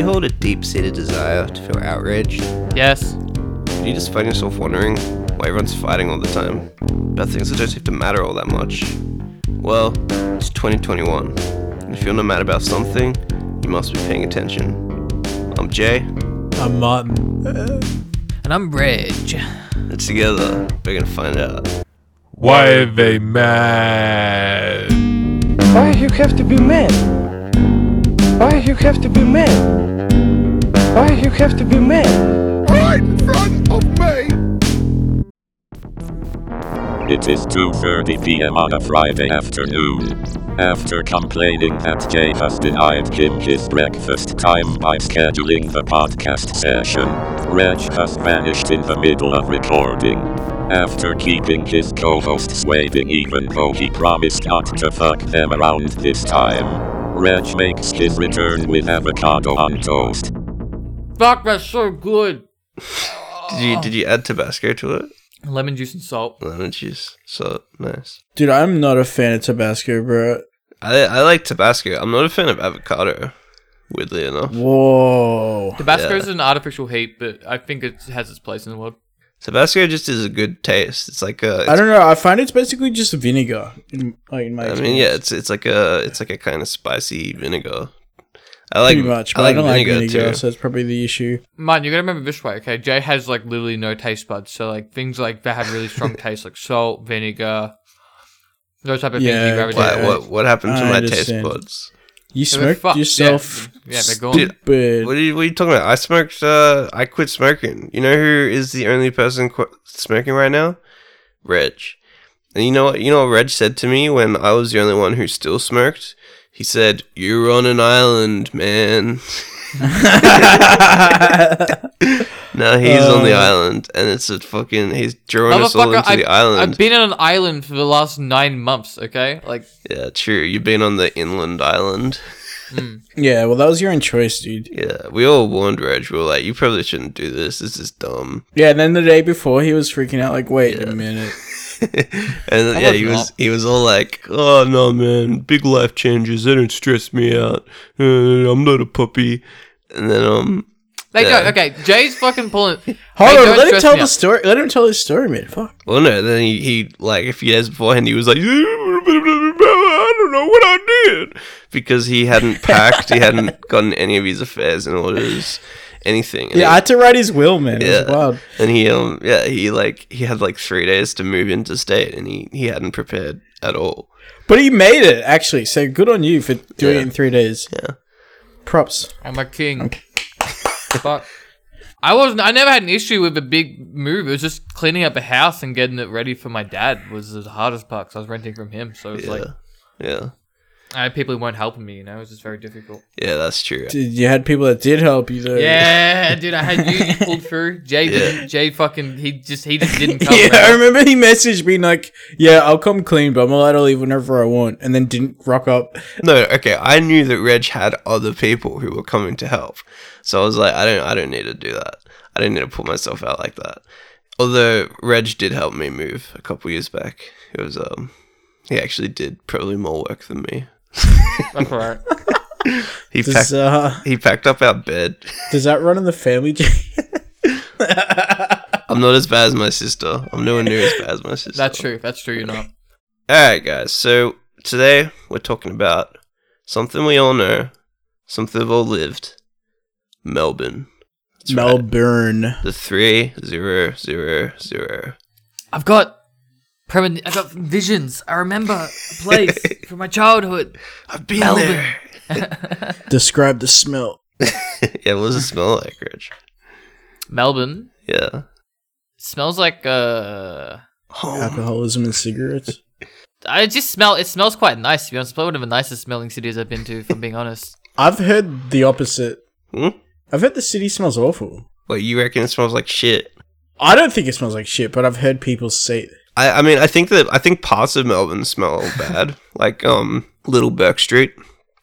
you hold a deep-seated desire to feel outraged? Yes. Do you just find yourself wondering why everyone's fighting all the time about things that don't seem to matter all that much? Well, it's 2021, and if you're not mad about something, you must be paying attention. I'm Jay, I'm Martin. And I'm Reg. and together we're gonna find out. Why are they mad? Why you have to be mad? Why you have to be mad? Why you have to be mad? right in front of me. It is 2.30 p.m. on a Friday afternoon. After complaining that Jay has denied him his breakfast time by scheduling the podcast session, Reg has vanished in the middle of recording. After keeping his co-hosts waiting even though he promised not to fuck them around this time, Reg makes his return with avocado on toast. Fuck, that's so good. Did you did you add Tabasco to it? Lemon juice and salt. Lemon juice, so nice. Dude, I'm not a fan of Tabasco, bro. I I like Tabasco. I'm not a fan of avocado. Weirdly enough, Whoa. Tabasco Yeah. is an artificial heat, but I think it has its place in the world. Tabasco just is a good taste. It's like a. I don't know. I find it's basically just vinegar. In, like, in my I mean, yeah, it's it's like a it's like a kind of spicy vinegar. I like pretty much, but I I, like don't like vinegar, vinegar, too. so it's probably the issue. Man, you gotta remember this way, okay? Jay has like literally no taste buds, so like things like that have really strong taste, like salt, vinegar, those type of Yeah, things you gravitate What, what what happened to I my understand. taste buds? You So smoked fucked, yourself. Yeah, yeah they're gone. Dude, What are, you, what are you talking about? I smoked. Uh, I quit smoking. You know who is the only person qu- smoking right now? Reg. And you know what? You know what Reg said to me when I was the only one who still smoked. He said, "You're on an island, man." now he's on the Uh. island, and it's a fucking. He's drawing us all into I've, the island. I've been on an island for the last nine months, okay? Like, yeah, true. You've been on the inland island. yeah, well, that was your own choice, dude. Yeah, we all warned Reg. We were like, "You probably shouldn't do this. This is dumb." Yeah, and then the day before, he was freaking out, like, wait a minute. and I yeah, was he was he was all like, "Oh no, man, big life changes. They don't stress me out. Uh, I'm not a puppy." And then um, they Yeah. don't. Okay, Jay's fucking pulling. Hold on, let him tell the out. story. Let him tell his story, man. Fuck. well, no, then he, he like a few days beforehand, he was like, "I don't know what I did," because he hadn't packed, he hadn't gotten any of his affairs in orders, anything. And Yeah, I had to write his will, man. It was Yeah. wild. and he um yeah he like he had like three days to move into state, and he he hadn't prepared at all. But he made it, actually. So good on you for doing Yeah. it in three days. Yeah. Props. I'm a king. Fuck. I wasn't. I never had an issue with a big move. It was just cleaning up a house and getting it ready for my dad was the hardest part. 'cause I was renting from him, so it's Yeah, like yeah, I had people who weren't helping me. You know, it was just very difficult. yeah. That's true. Dude, you had people that did help you, though. Yeah, dude, I had you, you pulled through. Jay, Yeah. didn't, Jay, fucking, he just he just didn't come. Yeah, I remember he messaged me like, "Yeah, I'll come clean, but I'm allowed to leave whenever I want," and then didn't rock up. No, okay. I knew that Reg had other people who were coming to help, so I was like, I don't, I don't need to do that. I don't need to put myself out like that. Although Reg did help me move a couple years back. It was um, he actually did probably more work than me. That's alright. He Does packed, uh, he packed up our bed. does that run in the family? I'm not as bad as my sister. I'm nowhere near as bad as my sister. That's true. That's true. You're not. All right, guys. So today we're talking about something we all know, something we've all lived. Melbourne. That's right. Melbourne. The three zero zero zero. I've got permanent. I've got visions. I remember a place from my childhood. I've been Melbourne. there. Describe the smell. yeah, what does it smell like, Rich? Melbourne Yeah. smells like uh. Alcoholism and cigarettes. I just smell. It smells quite nice. To be honest, it's probably one of the nicest smelling cities I've been to. If I'm being honest. I've heard the opposite. Hmm? I've heard the city smells awful. What you reckon it smells like shit? I don't think it smells like shit, but I've heard people say I, I mean, I think that I think parts of Melbourne smell bad, like um, Little Burke Street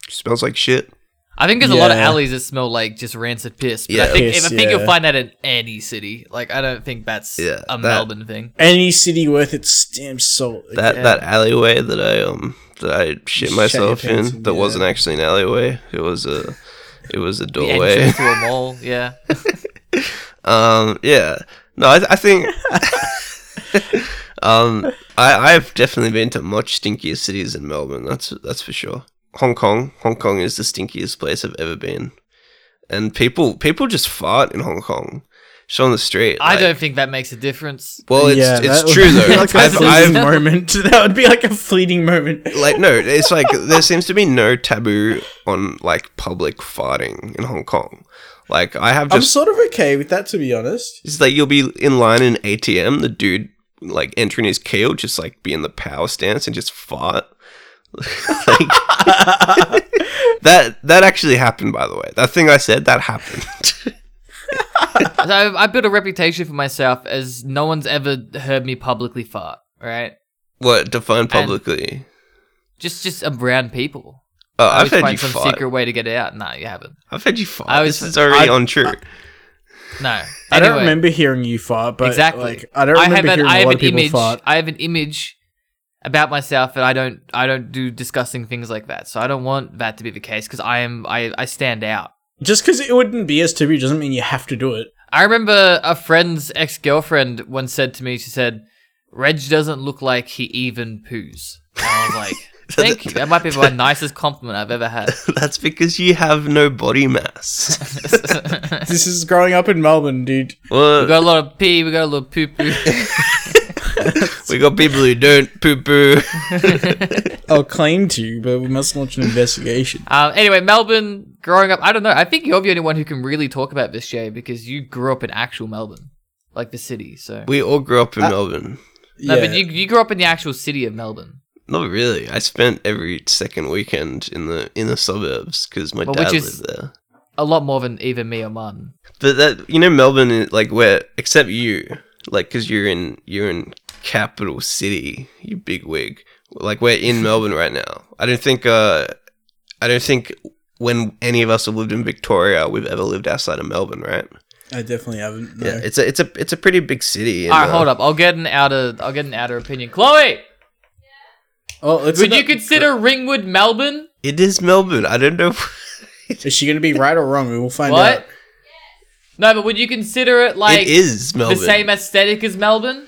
smells like shit. I think there's a lot of Yeah. alleys that smell like just rancid piss. But I think Piss, I think you'll find that in any city. Like I don't think that's Yeah, a that- Melbourne thing. any city worth its damn salt. That Yeah. that alleyway that I um that I shit Shit myself pants in in, that yeah. wasn't actually an alleyway. It was a It was a doorway. to a mall. Yeah. Um, yeah. No, I, I think. um, I I've definitely been to much stinkier cities than Melbourne. That's that's for sure. Hong Kong, Hong Kong is the stinkiest place I've ever been, and people people just fart in Hong Kong, just on the street. I like- don't think that makes a difference. Well, it's that it's true be though. Like a I've, I've moment. That would be like a fleeting moment. like no, it's like there seems to be no taboo on like public farting in Hong Kong. Like I have I'm sort of okay with that, to be honest. It's like you'll be in line in ATM, the dude like entering his key will just like be in the power stance and just fart. like, that that actually happened by the way. That thing I said that happened. So I've, I've built a reputation for myself as no one's ever heard me publicly fart. Right? what define publicly? Just just around people. Oh, I I've heard you some fart. secret way to get it out. No, you haven't. I've heard you fart. I was- this is already I- untrue. No. I don't remember hearing you fart, but exactly. like I don't I remember have an, hearing I a have lot an of people image. fart. I have an image about myself, and I don't. I don't do disgusting things like that. So I don't want that to be the case because I am. I, I stand out. Just because it wouldn't be as taboo doesn't mean you have to do it. I remember a friend's ex girlfriend once said to me, she said, "Reg doesn't look like he even poos." And I was like, "Thank you. That might be my nicest compliment I've ever had." That's because you have no body mass. This is growing up in Melbourne, dude. well, We got a lot of pee. We got a little poo poo. we got people who don't poo poo. I'll claim to, but we must launch an investigation. Um, anyway, Melbourne, growing up, I don't know. I think you're the only one who can really talk about this, Jay, because you grew up in actual Melbourne, like the city. So we all grew up in Uh, Melbourne. no, yeah. but you you grew up in the actual city of Melbourne. Not really. I spent every second weekend in the in the suburbs because my Well, dad lived there. A lot more than even me or Martin. But that you know Melbourne, is, like where except you, like because you're in you're in capital city, you big wig. Like we're in Melbourne right now. I don't think uh, I don't think when any of us have lived in Victoria, we've ever lived outside of Melbourne, right? I definitely haven't. No. Yeah, it's a it's a it's a pretty big city. and, All right, uh, hold up. I'll get an outer. I'll get an outer opinion. Chloe, oh, let's would not- you consider Ringwood Melbourne? It is Melbourne. I don't know. Is she going to be right or wrong? We will find What? out. No, but would you consider it like it is the same aesthetic as Melbourne?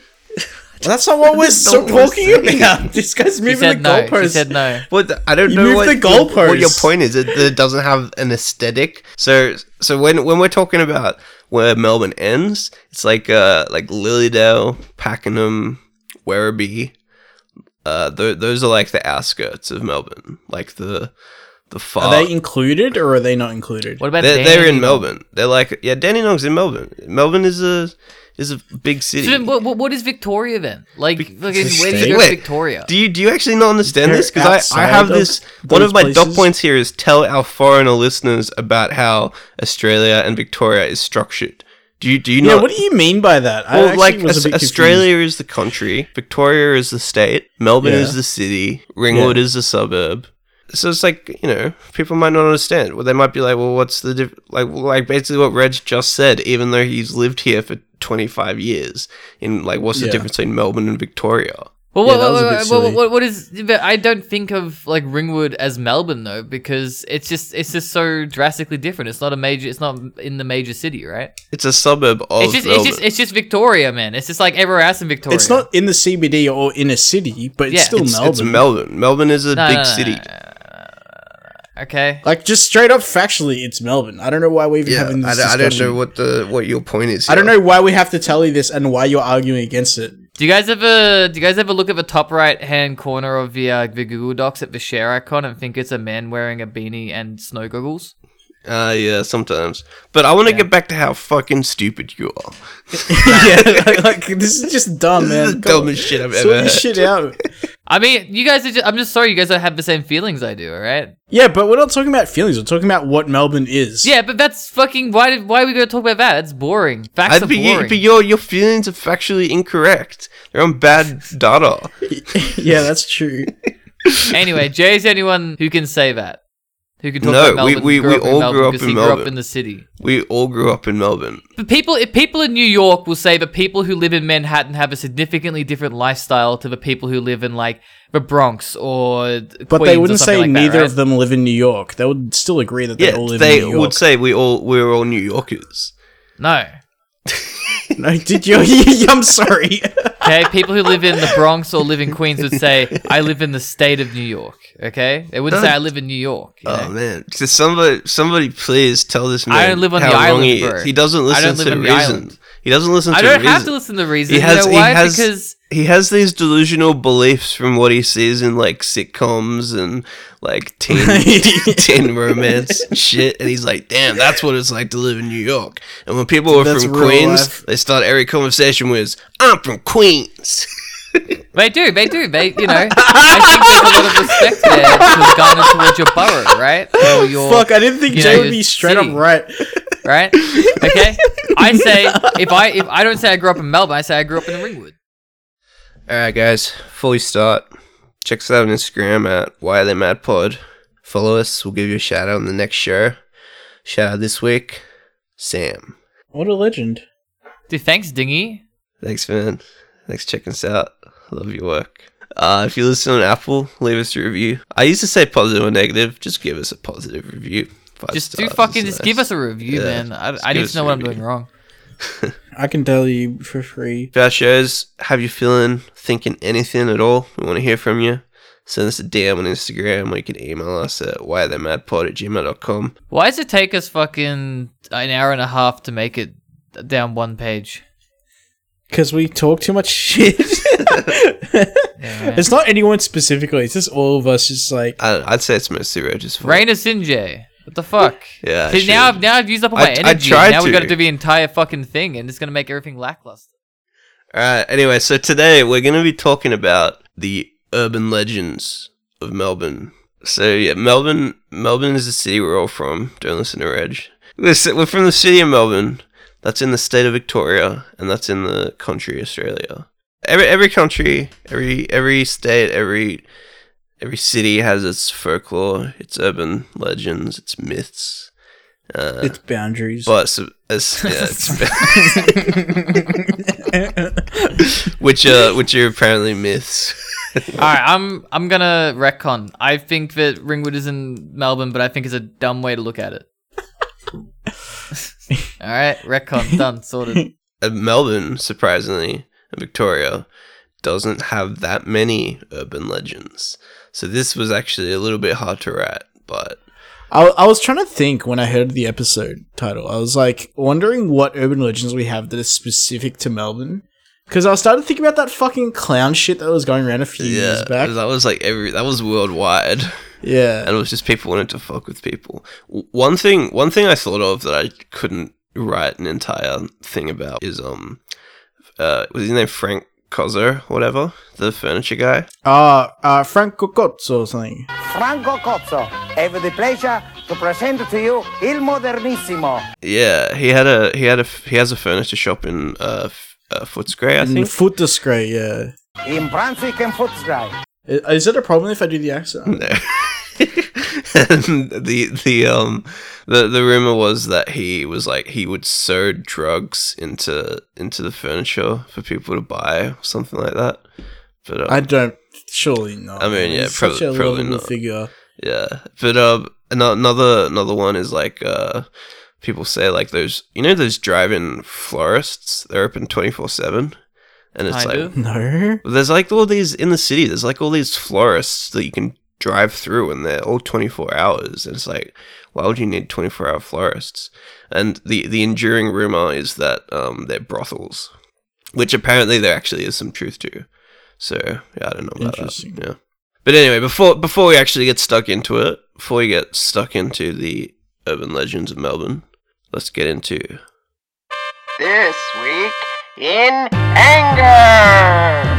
That's not what we're so not what we're talking about. This guy's She moving said the no. She goalposts. said no. What I don't You know moved what, the your- what your point is. It, it doesn't have an aesthetic. So so when when we're talking about where Melbourne ends, it's like uh like Lilydale, Pakenham, Werribee. Uh, th- those are like the outskirts of Melbourne, like the the far. Are they included or are they not included? What about they're, they're in Melbourne. They're like yeah, Dandenong's in Melbourne. Melbourne is a is a big city. So then, what, what, what is Victoria then? Like, fucking, where do you go to Victoria? Do you do you actually not understand They're this? Because I, I have of this. One of my dot points here is tell our foreigner listeners about how Australia and Victoria is structured. Do you do you yeah, know? what do you mean by that? I well, actually like was a Aus- bit confused. Australia is the country, Victoria is the state, Melbourne Yeah. is the city, Ringwood Yeah. is the suburb. So it's like you know, people might not understand. Well, they might be like, well, what's the diff-? like like basically what Reg just said? Even though he's lived here for twenty five years, in like what's the Yeah. difference between Melbourne and Victoria? Well, Yeah, what, that was a what- what- what- what is? but I don't think of like Ringwood as Melbourne though, because it's just it's just so drastically different. It's not a major. It's not in the major city, right? It's a suburb of it's just Melbourne. it's just it's just Victoria, man. It's just like everywhere else in Victoria. It's not in the CBD or in a city, but it's Yeah. still it's, Melbourne. it's Melbourne. Melbourne is a No, big no, no, city. no, no, no, no, no. Okay. like just straight up factually, it's Melbourne. I don't know why we're even Yeah, having this don't- I don't know what the what your point is. I don't know why we have to tell you this and why you're arguing against it. Do you guys ever do you guys ever look at the top right hand corner of the uh, the Google Docs at the share icon and think it's a man wearing a beanie and snow goggles? Uh, yeah, sometimes. But I want to get back to how fucking stupid you are. yeah, like, like, this is just dumb, This is man. the dumbest shit I've Sort ever your heard. shit out. I mean, you guys are just, I'm just sorry you guys don't have the same feelings I do, all right? Yeah, but we're not talking about feelings. We're talking about what Melbourne is. Yeah, but that's fucking why did why are we gonna talk about that? That's boring. Facts I'd are be, boring. but your your feelings are factually incorrect. They're on bad data. yeah, that's true. anyway, Jay's the only one who can say that. Who can talk No, about we- Melbourne. we- grew we up in all Melbourne grew up because in he grew up in the city. We all grew up in Melbourne. But people, if people in New York will say that people who live in Manhattan have a significantly different lifestyle to the people who live in like the Bronx or But Queens they wouldn't something say like that, neither right? of them live in New York. They would still agree that they Yeah, all live they in New York. would say we all we were all New Yorkers. No. no, did you? I'm sorry. Okay, people who live in the Bronx or live in Queens would say, "I live in the state of New York." Okay, they wouldn't say, "I live in New York." you oh, know? Oh man! Just somebody, somebody, please tell this man. I don't live on how the wrong island, he, bro. is. he doesn't I listen don't to live on the reason. island. He doesn't listen I to don't reason. have to listen to reason. He has, you know why? he has, because he has these delusional beliefs from what he sees in like sitcoms and like teen, teen romance and shit, and he's like, "Damn, that's what it's like to live in New York." And when people are That's from Queens, life. they start every conversation with, "I'm from Queens." they do, they do, they you know. I think there's a lot of respect there to garner towards your borough, right? Or your, Fuck, I didn't think you Jay know, would be straight city. up right. right? Okay, I say if I if I don't say I grew up in Melbourne, I say I grew up in Ringwood. All right, guys. Before we start, check us out on Instagram at Why Are They Mad Pod. Follow us. We'll give you a shout out on the next show. Shout out this week, Sam. What a legend. Dude, thanks, Dingy. Thanks, man. Thanks for checking us out. I love your work. Uh, if you listen on Apple, leave us a review. I used to say positive or negative. Just give us a positive review. Five Just do fucking, just nice. give us a review, Yeah, man. I, just I need to know a what I'm doing wrong. I can tell you for free. If our shows have you feeling, thinking anything at all, we want to hear from you. Send us a DM on Instagram or you can email us at whythemadpod at gmail.com. Why does it take us fucking an hour and a half to make it down one page? Because we talk too much shit. Yeah, man. it's not anyone specifically. It's just all of us just like. I, I'd say it's mostly Roger's fault. Raina Sinjay. What the fuck? Yeah, See, now. I've now I've used up all I- my I energy. tried now we've got to to. do the entire fucking thing, and it's gonna make everything lackluster. Alright, anyway, so today we're going to be talking about the urban legends of Melbourne. So, yeah, Melbourne Melbourne is the city we're all from. Don't listen to Reg. We're, we're from the city of Melbourne. That's in the state of Victoria, and that's in the country Australia. Every every country, every every state, every every city has its folklore, its urban legends, its myths. Uh, It's boundaries. but so, as, yeah, it's, which uh which are apparently myths. all right, I'm I'm gonna retcon. I think that Ringwood is in Melbourne, but I think it's a dumb way to look at it. all right, retcon done, sorted. Uh, Melbourne, surprisingly, Victoria doesn't have that many urban legends. So this was actually a little bit hard to write, but I, I was trying to think when I heard the episode title. I was like wondering what urban legends we have that are specific to Melbourne. Because I started thinking about that fucking clown shit that was going around a few yeah, years back. that was like every that was worldwide. Yeah. and it was just people wanted to fuck with people. W- One thing, one thing I thought of that I couldn't write an entire thing about is um, uh, was his name Frank Cozzo, whatever, the furniture guy. Uh, uh, Franco Cozzo or something. Franco Cozzo, have the pleasure to present to you Il Modernissimo. Yeah, he had a he had a he has a furniture shop in uh, F- uh Footscray, I In think. Footscray, yeah. In Brunswick and Footscray. I- Is it a problem if I do the accent? No. and the the um the the rumor was that he was like he would sew drugs into into the furniture for people to buy or something like that. But um, I don't. Surely not. I mean, yeah, He's such probably- a probably not. figure. Yeah, but uh, ano- another another one is like uh, people say like those you know those drive-in florists they're open twenty four seven, and it's Kind like of. No. there's like all these in the city. There's like all these florists that you can drive through, and they're all twenty four hours. And it's like, why would you need twenty four hour florists? And the the enduring rumor is that um they're brothels, which apparently there actually is some truth to. So yeah, I don't know about that. Yeah. But anyway, before before we actually get stuck into it, before we get stuck into the urban legends of Melbourne, let's get into This week in anger.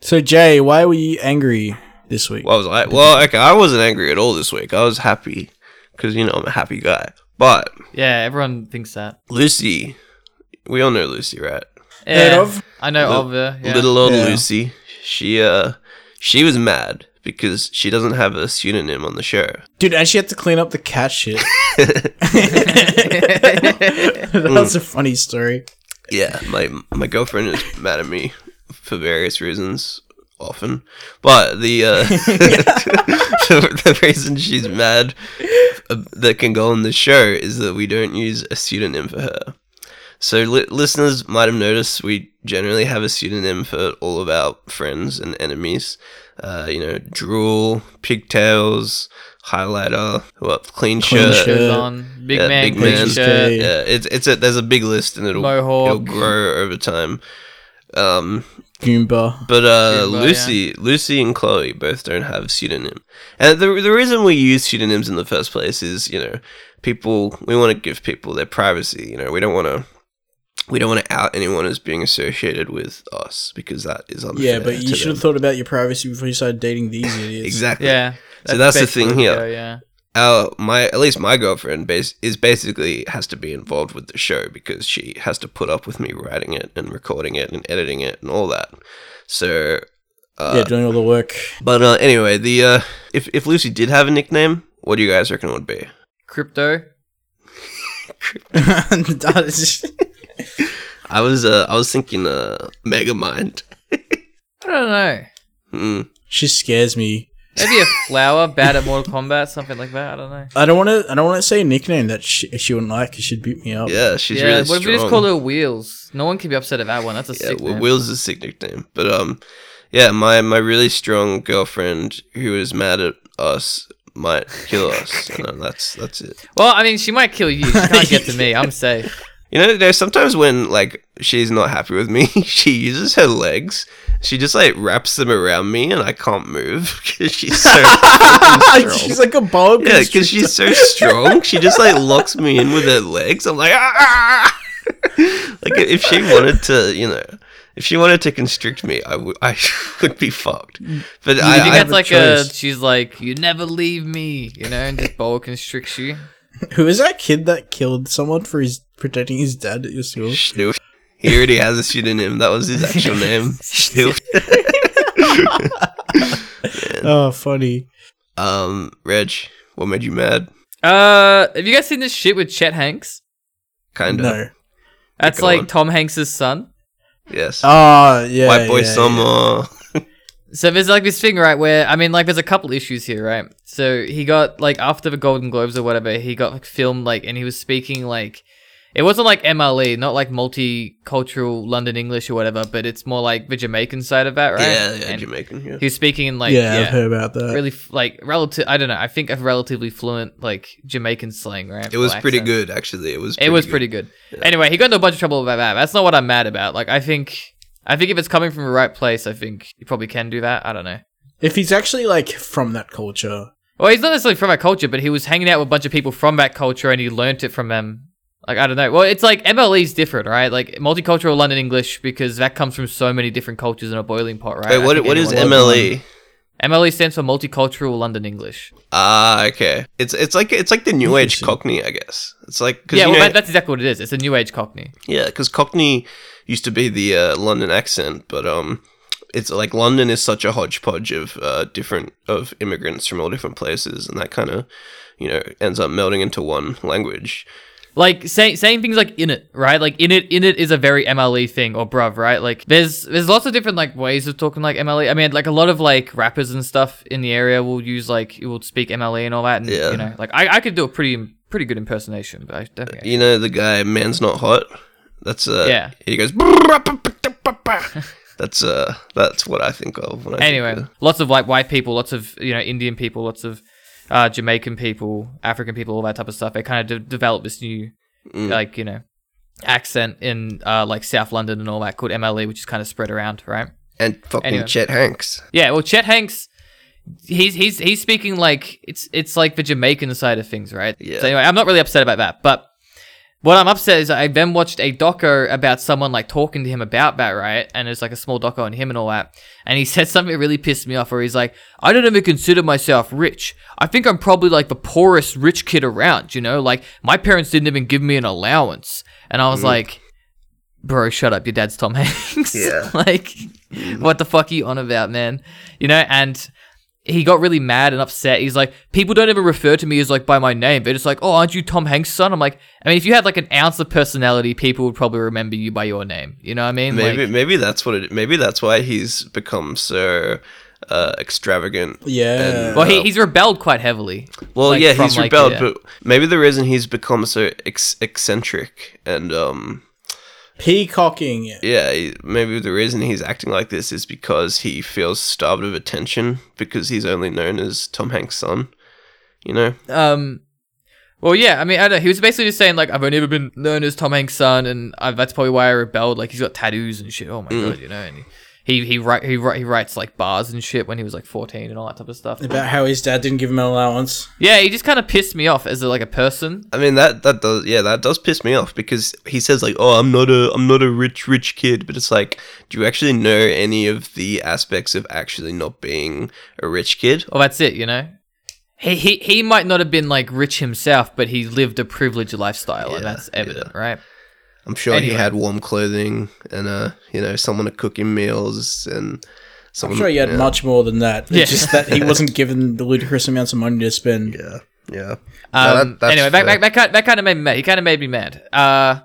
So Jay, why were you angry this week? what was I? Well, okay, I wasn't angry at all this week. I was happy because you know I'm a happy guy. But Yeah, everyone thinks that. Lucy, we all know Lucy, right? Heard of? I know Little- of her. Yeah. Little old Yeah. Lucy. She uh she was mad because she doesn't have a pseudonym on the show. Dude, and she had to clean up the cat shit. that was a funny story. Yeah, my my girlfriend is mad at me for various reasons often, but the uh, the, the reason she's mad uh, that can go on the show is that we don't use a pseudonym for her. So li- listeners might have noticed we generally have a pseudonym for all of our friends and enemies. Uh, you know, drool, pigtails, highlighter, what clean, Clean shirt, shirt. On. Big Yeah, man, big man. shirt. Yeah, it's it's a there's a big list and it'll Mohawk. it'll grow over time. Um, Goomba. but uh, Goomba, Lucy, Lucy and Chloe both don't have pseudonym, and the the reason we use pseudonyms in the first place is you know people we want to give people their privacy. You know we don't want to. We don't want to out anyone as being associated with us because that is unfair. Yeah, but you to should have thought about your privacy before you started dating these idiots. exactly. Yeah. So that's the thing here. we go, Yeah. Our my at least my girlfriend base is basically has to be involved with the show because she has to put up with me writing it and recording it and editing it and all that. So, uh, yeah, doing all the work. but uh, anyway, the uh, if if Lucy did have a nickname, what do you guys reckon it would be? Crypto. That is- I was uh, I was thinking uh, Megamind. I don't know. Hmm. she scares me. Maybe a flower bad at Mortal Kombat, something like that. I don't know. I don't want to. I don't want to say a nickname that she, she wouldn't like. 'cause she'd beat me up. Yeah, she's yeah, really what strong. if we just call her Wheels? No one can be upset at that one. That's a yeah, sick well, name. Will's is a sick nickname. But um, yeah, my my really strong girlfriend who is mad at us might kill us. you know, that's that's it. Well, I mean, she might kill you. She can't get to me. I'm safe. You know, there's sometimes when like she's not happy with me, she uses her legs. She just like wraps them around me, and I can't move because she's so strong. she's like a boa yeah, because she's so strong. She just like locks me in with her legs. I'm like, ah! like if she wanted to, you know, if she wanted to constrict me, I would, I would be fucked. But I, I, think I that's like a. choice. She's like, you never leave me, you know, and just boa constricts you. Who is that kid that killed someone for his protecting his dad at your school? Snoop. He already has a pseudonym. That was his actual name. Snoop. Oh, funny. um, Reg, what made you mad? Uh, have you guys seen this shit with Chet Hanks? Kind of. No. That's Go like on. Tom Hanks' son. Yes. Oh, yeah. White boy yeah, summer. So there's like this thing, right, where I mean, like, there's a couple issues here, right? So he got like after the Golden Globes or whatever, he got like, filmed like, and he was speaking like, it wasn't like MLE, not like multicultural London English or whatever, but it's more like the Jamaican side of that, right? Yeah, yeah, And Jamaican. Yeah. He was speaking in like, yeah, yeah, I've heard about that. really like relative. I don't know. I think a relatively fluent like Jamaican slang, right? It was Or pretty accent. good, actually. It was. It was pretty good. Anyway, he got into a bunch of trouble about that. That's not what I'm mad about. Like, I think, I think if it's coming from the right place, I think you probably can do that. I don't know. If he's actually like from that culture, Well, he's not necessarily from that culture, but he was hanging out with a bunch of people from that culture, and he learnt it from them. Like I don't know. Well, it's like MLE is different, right? Like multicultural London English because that comes from so many different cultures in a boiling pot, right? Wait, what, what is MLE? MLE stands for Multicultural London English. Ah, okay. It's it's like it's like the new age Cockney, I guess. It's like cause Yeah, well, know- that, that's exactly what it is. It's a new age Cockney. yeah, because Cockney used to be the uh, London accent, but um, it's like London is such a hodgepodge of uh, different of immigrants from all different places, and that kind of you know ends up melding into one language. Like saying saying things like in it, right? Like in it, in it is a very MLE thing or bruv, right? Like there's there's lots of different like ways of talking like MLE. I mean, like a lot of like rappers and stuff in the area will use like will speak MLE and all that, and Yeah. you know, like I, I could do a pretty pretty good impersonation, but I don't think You know the guy, man's not hot. That's uh, Yeah. He goes. That's uh, that's what I think of when I think anyway, of- lots of like white people, lots of you know Indian people, lots of uh, Jamaican people, African people, all that type of stuff. They kind of de- developed this new Mm. like you know accent in uh, like South London and all that called MLE, which is kind of spread around, right? and fucking anyway. Chet Hanks. Yeah, well, Chet Hanks, he's he's he's speaking like it's it's like the Jamaican side of things, right? Yeah. So anyway, I'm not really upset about that, but what I'm upset is I then watched a doco about someone like talking to him about that, right? And it's like a small doco on him and all that, and he said something that really pissed me off, where he's like, "I don't even consider myself rich. I think I'm probably like the poorest rich kid around. You know, like my parents didn't even give me an allowance." And I was mm. like. Bro, shut up. Your dad's Tom Hanks. Yeah. like, mm-hmm. what the fuck are you on about, man? You know, and he got really mad and upset. He's like, people don't ever refer to me as like by my name. They're just like, oh, aren't you Tom Hanks' son? I'm like, I mean, if you had like an ounce of personality, people would probably remember you by your name. You know what I mean? Maybe Like, maybe that's what it. Maybe that's why he's become so uh, extravagant. Yeah. and, well, he, uh, he's rebelled quite heavily. well, like, yeah, from, he's like, rebelled, yeah. but maybe the reason he's become so ex- eccentric and um Peacocking. yeah, he- maybe the reason he's acting like this is because he feels starved of attention because he's only known as Tom Hanks' son. You know, Um, well, yeah, I mean, I don't know. He was basically just saying like, I've only ever been known as Tom Hanks' son, and I, that's probably why I rebelled. Like, he's got tattoos and shit. Oh my Mm. god, you know. And he he he, write, he write, he writes like bars and shit when he was like fourteen and all that type of stuff. About how his dad didn't give him an allowance. Yeah, he just kind of pissed me off as a, like a person. I mean that that does yeah that does piss me off because he says like oh I'm not a I'm not a rich rich kid but it's like do you actually know any of the aspects of actually not being a rich kid? Well, that's it, you know. He, he he might not have been like rich himself, but he lived a privileged lifestyle, and that's evident, right? I'm sure he had warm clothing and uh you know someone to cook him meals and I'm sure he had yeah, much more than that. It's Yeah. just that he wasn't given the ludicrous amounts of money to spend. yeah yeah Um, No, that- anyway, that, that, that, kind, that kind of made me mad. He kind of made me mad. Uh,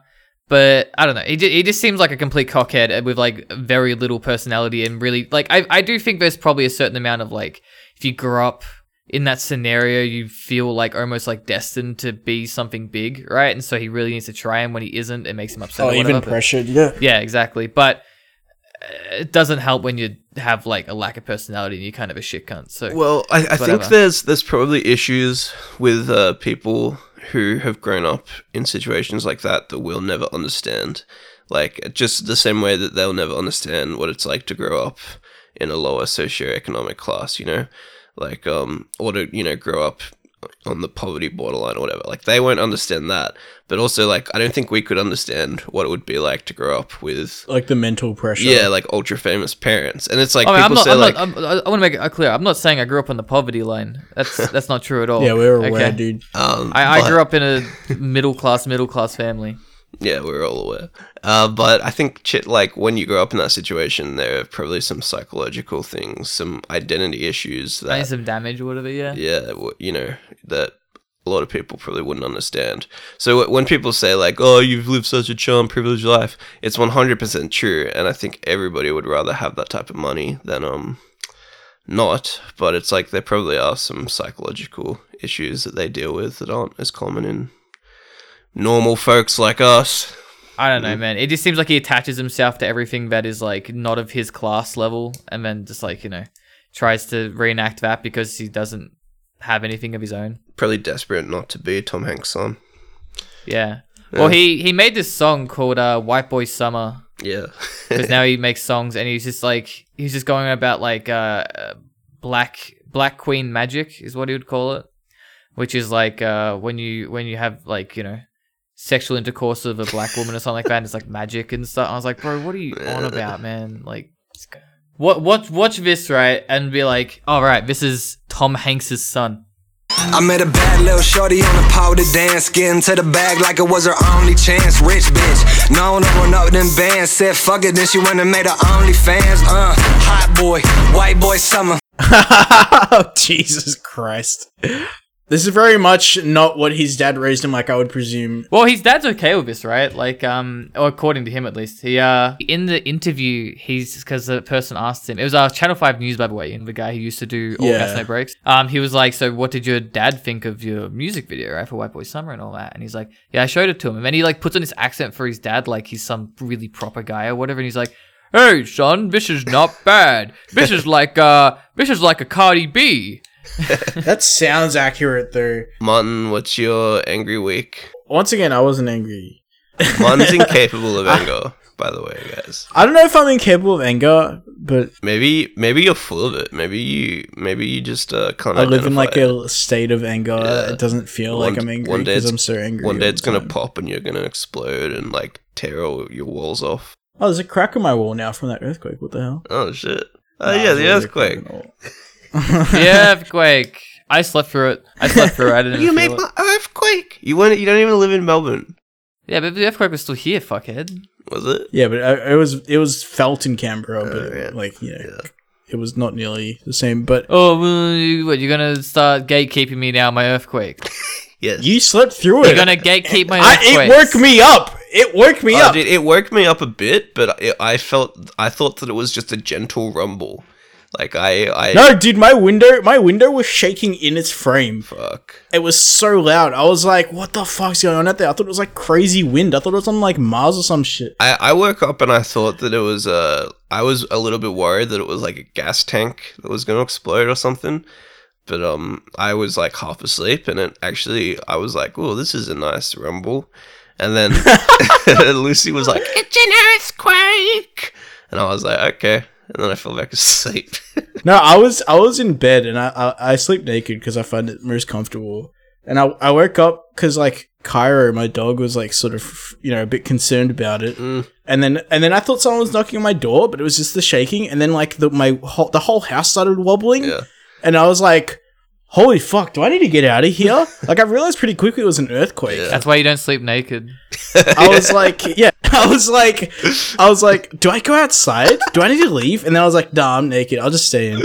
but I don't know. He, he just seems like a complete cockhead with like very little personality and really like I, I do think there's probably a certain amount of like if you grow up in that scenario, you feel like almost like destined to be something big, right? And so he really needs to try, and when he isn't, it makes him upset. Oh, or even whatever, but- pressured. Yeah. Yeah, exactly. But uh, it doesn't help when you have like a lack of personality and you're kind of a shit cunt. So Well, I, I think there's there's probably issues with uh, people who have grown up in situations like that that we'll never understand. Like just the same way that they'll never understand what it's like to grow up in a lower socioeconomic class, you know, like um, or to you know grow up on the poverty borderline or whatever. Like they won't understand that. But also, like I don't think we could understand what it would be like to grow up with. Like the mental pressure. Yeah, like ultra famous parents, and it's like I mean, I'm people not. say I'm like, not I'm, I want to make it clear. I'm not saying I grew up on the poverty line. That's that's not true at all. Yeah, we were aware, dude. um, I, I but- grew up in a middle class, middle class family. Yeah, we're all aware. Uh, but I think like when you grow up in that situation, there are probably some psychological things, some identity issues that, some damage or whatever. Yeah. yeah, you know, that a lot of people probably wouldn't understand. So when people say like, "Oh, you've lived such a charm, privileged life," it's one hundred percent true, and I think everybody would rather have that type of money than um not. But it's like there probably are some psychological issues that they deal with that aren't as common in normal folks like us. I don't know, man. It just seems like he attaches himself to everything that is like not of his class level, and then just like you know tries to reenact that because he doesn't have anything of his own. Probably desperate not to be Tom Hanks' son. Yeah. Well, he he made this song called uh, "White Boy Summer." Yeah. because now he makes songs and he's just like he's just going about like uh, black black queen magic is what he would call it which is like uh when you when you have like you know sexual intercourse of a black woman or something like that and it's like magic and stuff i was like bro what are you on about man like what watch watch this right and be like all right this is tom hanks's son I met a bad little shorty on the pole to dance. Get into the bag like it was her only chance. Rich bitch, known to run up them bands. Said fuck it, then she went and made her only fans. Uh, hot boy, white boy summer. oh, Jesus Christ. This is very much not what his dad raised him like, I would presume. Well, his dad's okay with this, right? Like, um, or according to him at least. He, uh, in the interview, he's because the person asked him. It was uh, Channel Five News, by the way, and the guy who used to do all Yeah. gas no breaks. Um, he was like, "So, what did your dad think of your music video, right, for White Boy Summer and all that?" And he's like, "Yeah, I showed it to him." And then he like puts on his accent for his dad, like he's some really proper guy or whatever. And he's like, "Hey, son, this is not bad. This is like, uh, this is like a Cardi B." That sounds accurate, though. Martin, what's your angry week? Once again, I wasn't angry. Martin's incapable of anger, by the way, guys. I don't know if I'm incapable of anger, but Maybe maybe you're full of it. Maybe you maybe you just uh, can't I live in like it. a state of anger. Yeah. It doesn't feel like I'm angry one day because I'm so angry. One day it's gonna pop and you're gonna explode and like tear all your walls off. Oh, there's a crack in my wall now from that earthquake. What the hell? Oh shit! Oh Nah, yeah, the earthquake. on the wall. the earthquake. I slept through it. I slept through it. I didn't. You made it. my earthquake. You went. You don't even live in Melbourne, Yeah, but the earthquake was still here, fuckhead. was it? Yeah, but I, it was it was felt in Canberra, oh, but yeah. like you know, it was not nearly the same. But Oh, well, you- what, you're gonna start gatekeeping me now, my earthquake? Yes. you slept through it. You're gonna gatekeep my I, earthquake. it woke me up. It woke me Oh, up. dude, it woke me up a bit, but it, I felt I thought that it was just a gentle rumble. Like I, I No, dude, my window, my window was shaking in its frame. fuck. It was so loud. I was like, "What the fuck's going on out there?" I thought it was like crazy wind. I thought it was on like Mars or some shit. I, I woke up and I thought that it was uh I was a little bit worried that it was like a gas tank that was gonna explode or something. But um I was like half asleep and it actually I was like, Oh, this is a nice rumble and then Lucy was like, It's an earthquake and I was like, Okay and then I fell back asleep. No, I was I was in bed and I I, I sleep naked because I find it most comfortable. And I I woke up because like Cairo, my dog, was like sort of you know a bit concerned about it. Mm. And then and then I thought someone was knocking on my door, but it was just the shaking. And then like the my whole, the whole house started wobbling. yeah. And I was like, "Holy fuck! Do I need to get out of here?" like I realized pretty quickly it was an earthquake. Yeah. That's why you don't sleep naked. I was like, yeah, I was like, I was like, do I go outside? Do I need to leave? And then I was like, nah, I'm naked. I'll just stay in.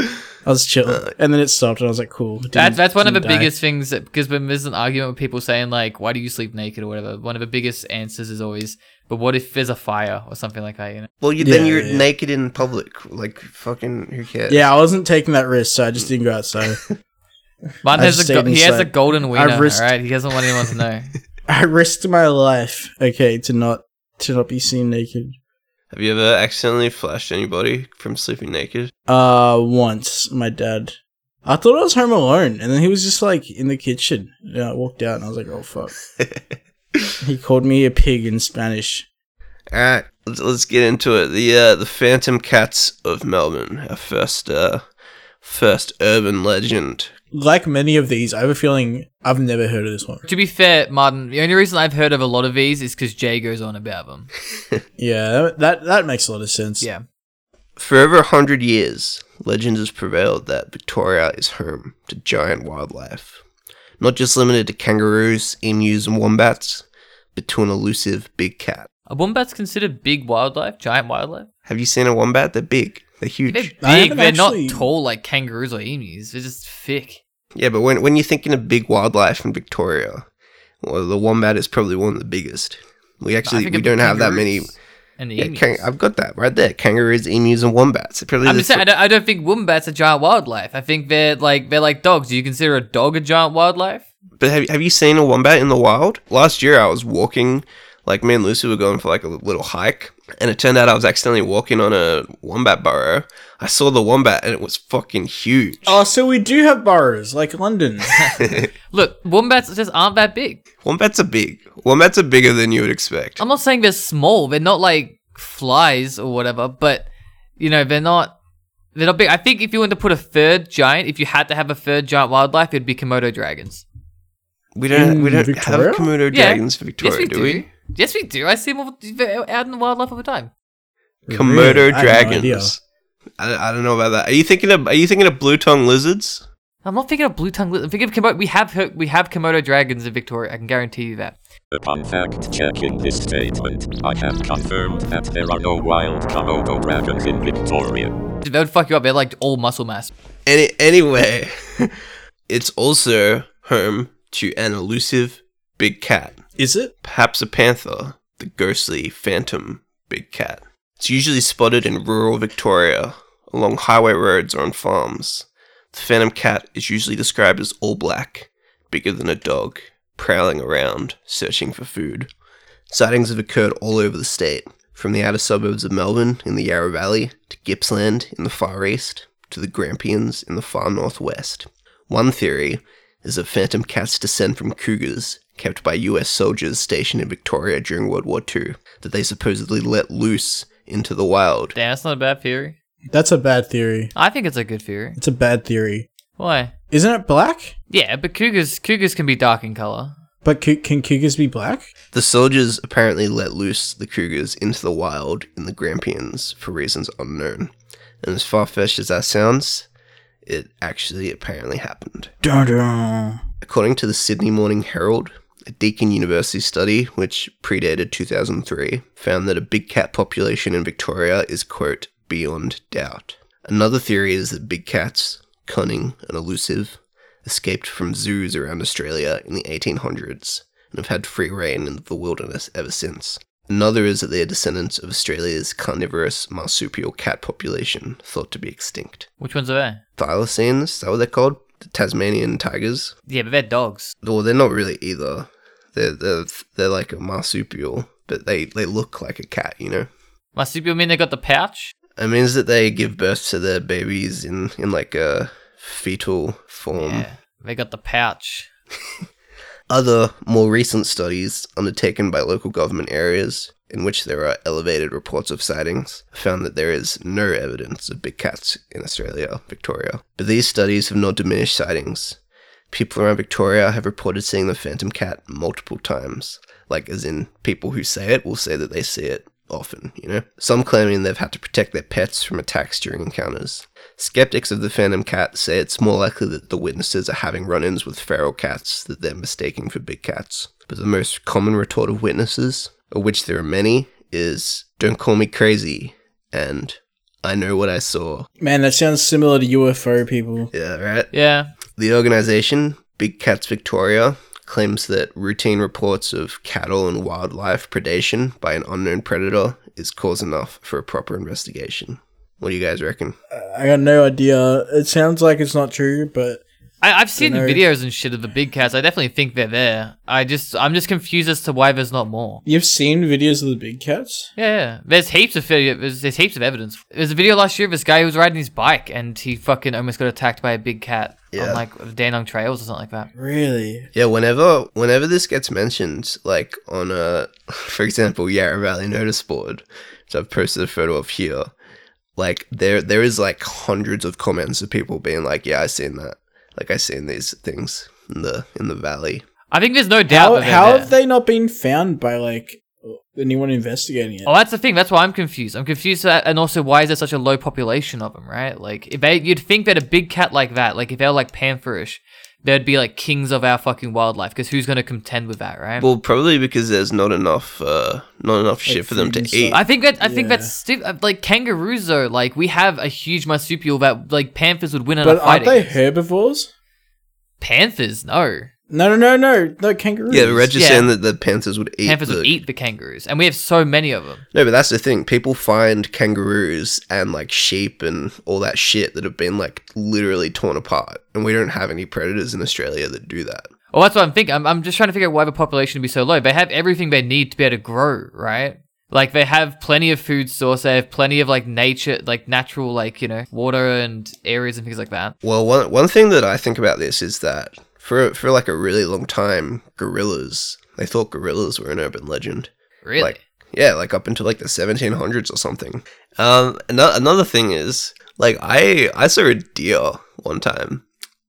I was chill, uh, and then it stopped, and I was like, cool. Didn't- That's that's one of the die. biggest things because when there's an argument with people saying like, "Why do you sleep naked?" or whatever, one of the biggest answers is always, "But what if there's a fire or something like that?" You know. Well you then Yeah, you're yeah. naked in public. Like fucking who cares? Yeah, I wasn't taking that risk, so I just didn't go outside. Martin has a go- he has a golden wiener, risked- alright? He doesn't want anyone to know. I risked my life, okay, to not to not be seen naked. Have you ever accidentally flashed anybody from sleeping naked? Uh, once my dad, I thought I was home alone, and then he was just like in the kitchen. And I walked out, and I was like, oh fuck. he called me a pig in Spanish. All right, let's, let's get into it. The uh, the Phantom Cats of Melbourne, our first uh, first urban legend. Like many of these, I have a feeling I've never heard of this one. to be fair, Martin, the only reason I've heard of a lot of these is because Jay goes on about them. Yeah, that that makes a lot of sense. Yeah. For over a hundred years, legend has prevailed that Victoria is home to giant wildlife, not just limited to kangaroos, emus, and wombats, but to an elusive big cat. Are wombats considered big wildlife, giant wildlife? Have you seen a wombat? They're big. They're huge. They're big. Haven't They're actually- not tall like kangaroos or emus. They're just thick. Yeah, but when when you're thinking of big wildlife in Victoria, well, the wombat is probably one of the biggest. We actually we don't have that many. And the Yeah, emus. kang- I've got that right there. Kangaroos, emus, and wombats. They're probably I'm just saying, I don't, I don't think wombats are giant wildlife. I think they're like they're like dogs. Do you consider a dog a giant wildlife? But have, have you seen a wombat in the wild? Last year I was walking, like me and Lucy were going for like a little hike, and it turned out I was accidentally walking on a wombat burrow. I saw the wombat and it was fucking huge. Oh, so we do have burrows like London. Look, wombats just aren't that big. Wombats are big. Wombats are bigger than you would expect. I'm not saying they're small. They're not like flies or whatever, but you know they're not. They're not big. I think if you wanted to put a third giant, if you had to have a third giant wildlife, it'd be Komodo dragons. We don't. In we don't Victoria? have Komodo Yeah. dragons for Victoria, yes, we do we? Yes, we do. I see them all, they're out in the wildlife all the time. Komodo Really? I no dragons. I, I don't know about that. Are you thinking of? Are you thinking of blue tongue lizards? I'm not thinking of blue tongue. I'm thinking of Komodo. We have we have Komodo dragons in Victoria. I can guarantee you that. Upon fact checking this statement, I have confirmed that there are no wild Komodo dragons in Victoria. They would fuck you up. They're like all muscle mass. Any anyway, it's also home to an elusive big cat. Is it? perhaps a panther, the ghostly phantom big cat. It's usually spotted in rural Victoria, along highway roads or on farms. The phantom cat is usually described as all black, bigger than a dog, prowling around, searching for food. Sightings have occurred all over the state, from the outer suburbs of Melbourne in the Yarra Valley to Gippsland in the far east to the Grampians in the far northwest. One theory is that phantom cats descend from cougars kept by US soldiers stationed in Victoria during World War II that they supposedly let loose into the wild. Damn, that's not a bad theory. That's a bad theory. I think it's a good theory. It's a bad theory. Why? Isn't it black? Yeah, but cougars cougars can be dark in color. But cou- can cougars be black? The soldiers apparently let loose the cougars into the wild in the Grampians for reasons unknown. And as far fetched as that sounds, it actually apparently happened. Dun dun. According to the Sydney Morning Herald, a Deakin University study, which predated 2003, found that a big cat population in Victoria is, quote, beyond doubt. Another theory is that big cats, cunning and elusive, escaped from zoos around Australia in the 1800s and have had free reign in the wilderness ever since. Another is that they are descendants of Australia's carnivorous marsupial cat population, thought to be extinct. Which ones are they? Thylacines, is that what they're called? The Tasmanian tigers? Yeah, but they're dogs. Well, they're not really either. They're, they're, they're like a marsupial, but they, they look like a cat, you know? Marsupial mean they got the pouch? It means that they give birth to their babies in, in like a fetal form. Yeah, they got the pouch. Other, more recent studies undertaken by local government areas in which there are elevated reports of sightings found that there is no evidence of big cats in Australia, Victoria. But these studies have not diminished sightings. People around Victoria have reported seeing the phantom cat multiple times, like as in people who say it will say that they see it often, you know? Some claiming they've had to protect their pets from attacks during encounters. Skeptics of the phantom cat say it's more likely that the witnesses are having run ins with feral cats that they're mistaking for big cats. But the most common retort of witnesses, of which there are many, is Don't call me crazy and I know what I saw. Man, that sounds similar to UFO people. Yeah, right? Yeah. The organization, Big Cats Victoria, claims that routine reports of cattle and wildlife predation by an unknown predator is cause enough for a proper investigation. What do you guys reckon? I got no idea. It sounds like it's not true, but I, I've seen Dunno. videos and shit of the big cats. I definitely think they're there. I just, I'm just confused as to why there's not more. you've seen videos of the big cats? Yeah, yeah. There's heaps of. There's, there's heaps of evidence. There's a video last year of this guy who was riding his bike and he fucking almost got attacked by a big cat Yeah. on like the Dandenong trails or something like that. Really? Yeah, whenever whenever this gets mentioned, like on a, for example, Yarra Valley notice board, which I've posted a photo of here, like there there is like hundreds of comments of people being like, "Yeah, I seen that. Like I seen these things in the in the valley." I think there's no doubt. How, that how there. have they not been found by like anyone investigating it? Oh, that's the thing. That's why I'm confused. I'm confused that, and also why is there such a low population of them? Right? Like, if they, you'd think that a big cat like that, like if they're like pantherish, they'd be like kings of our fucking wildlife. Because who's going to contend with that, right? Well, probably because there's not enough uh not enough shit for them to and eat. I think that I think that's sti- uh, like kangaroos though. Like we have a huge marsupial that like panthers would win in but a fight. aren't they against. herbivores? Panthers, no. No, no, no, no, no kangaroos. yeah, Reg is Yeah. saying that the panthers would eat. Panthers the, would eat the kangaroos, and we have so many of them. No, but that's the thing. People find kangaroos and like sheep and all that shit that have been like literally torn apart, and we don't have any predators in Australia that do that. Well, that's what I'm thinking. I'm, I'm just trying to figure out why the population would be so low. They have everything they need to be able to grow, right? Like they have plenty of food source. They have plenty of like nature, like natural, like you know, water and areas and things like that. Well, one one thing that I think about this is that for for like a really long time, gorillas they thought gorillas were an urban legend. Really? Like yeah, like up until like the 1700s or something. Um, another another thing is like I I saw a deer one time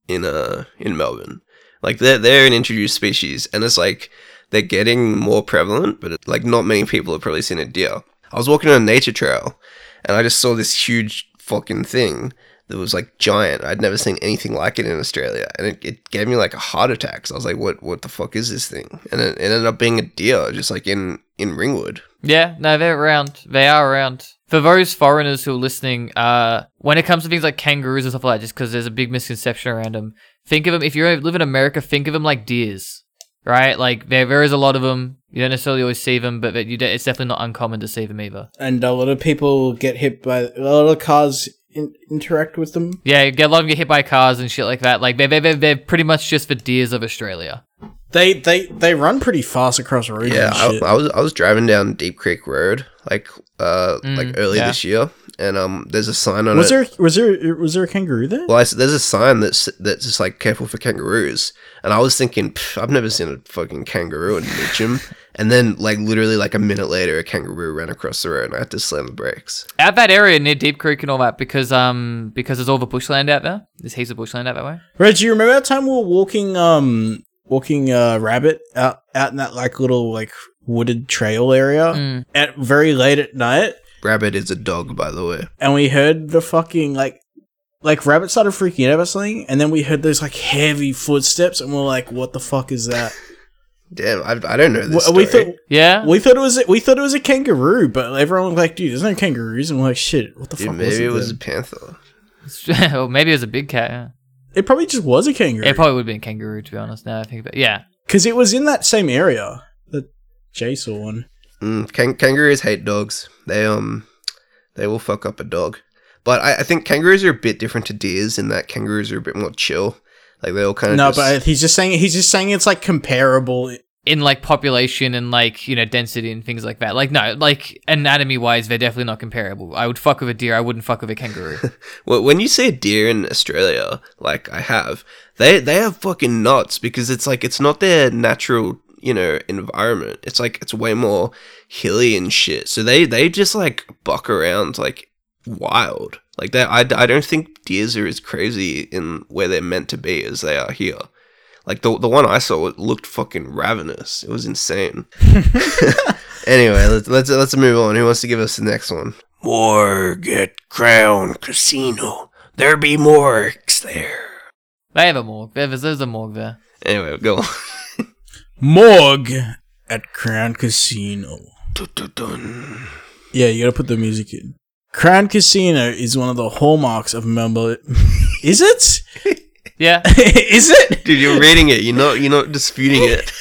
in uh in Melbourne. Like they're they're an introduced species, and it's like they're getting more prevalent, but like not many people have probably seen a deer. I was walking on a nature trail, and I just saw this huge fucking thing that was like giant. I'd never seen anything like it in Australia, and it, it gave me like a heart attack. So I was like, "What? What the fuck is this thing?" And it, it ended up being a deer, just like in in Ringwood. Yeah, no, they're around. They are around. For those foreigners who are listening, uh, when it comes to things like kangaroos and stuff like that, just because there's a big misconception around them, think of them. If you live in America, think of them like deers, right? Like there, there is a lot of them. You don't necessarily always see them, but, but you, don't- it's definitely not uncommon to see them either. And a lot of people get hit by a lot of cars in, interact with them. Yeah, you get a lot of them get hit by cars and shit like that. Like they're, they're, they're pretty much just the deers of Australia. They they they run pretty fast across roads. Yeah, and I, shit. I was I was driving down Deep Creek Road like uh Mm, like early yeah. this year, and um there's a sign on was it. there was there was there a kangaroo there? Well, I s there's a sign that's that's just like careful for kangaroos, and I was thinking I've never seen a fucking kangaroo in Mitcham, and then like literally like a minute later, a kangaroo ran across the road, and I had to slam the brakes. At that area near Deep Creek and all that, because um because there's all the bushland out there. There's heaps of bushland out that way. Reg, you remember that time we were walking um walking uh rabbit out out in that like little like wooded trail area Mm. at very late at night Rabbit is a dog, by the way. and we heard the fucking like like rabbit started freaking out about something and then we heard those like heavy footsteps and we're like what the fuck is that Damn, I, I don't know this. we, we thought Yeah. we thought it was we thought it was a kangaroo but everyone was like dude there's no kangaroos and we're like shit what the Dude, fuck maybe it was was a panther. or maybe it was a big cat. Yeah. It probably just was a kangaroo. It probably would have been a kangaroo, to be honest. Now I think about, yeah. Because it was in that same area that Jay saw one. Mm, kang- kangaroos hate dogs. They um, they will fuck up a dog. But I, I think kangaroos are a bit different to deers in that kangaroos are a bit more chill. Like they all kind of No, just, but he's just saying he's just saying it's like comparable. In like population and like you know density and things like that. Like no, like anatomy wise, they're definitely not comparable. I would fuck with a deer. I wouldn't fuck with a kangaroo. Well, when you see a deer in Australia, like I have, they they have fucking nuts because it's like it's not their natural, you know, environment. It's like it's way more hilly and shit. So they they just like buck around like wild. Like that, I, I don't think deers are as crazy in where they're meant to be as they are here. Like the the one I saw it looked fucking ravenous. It was insane. anyway, let's let's let's move on. Who wants to give us the next one? Morgue at Crown Casino. There be morgues there. they have a morgue. There's, there's a morgue there. Anyway, go on. Morgue at Crown Casino. Dun-dun-dun. Yeah, you gotta put the music in. Crown Casino is one of the hallmarks of Melbourne. is it? Yeah. is it? Dude, you're reading it. You're not you're not disputing it.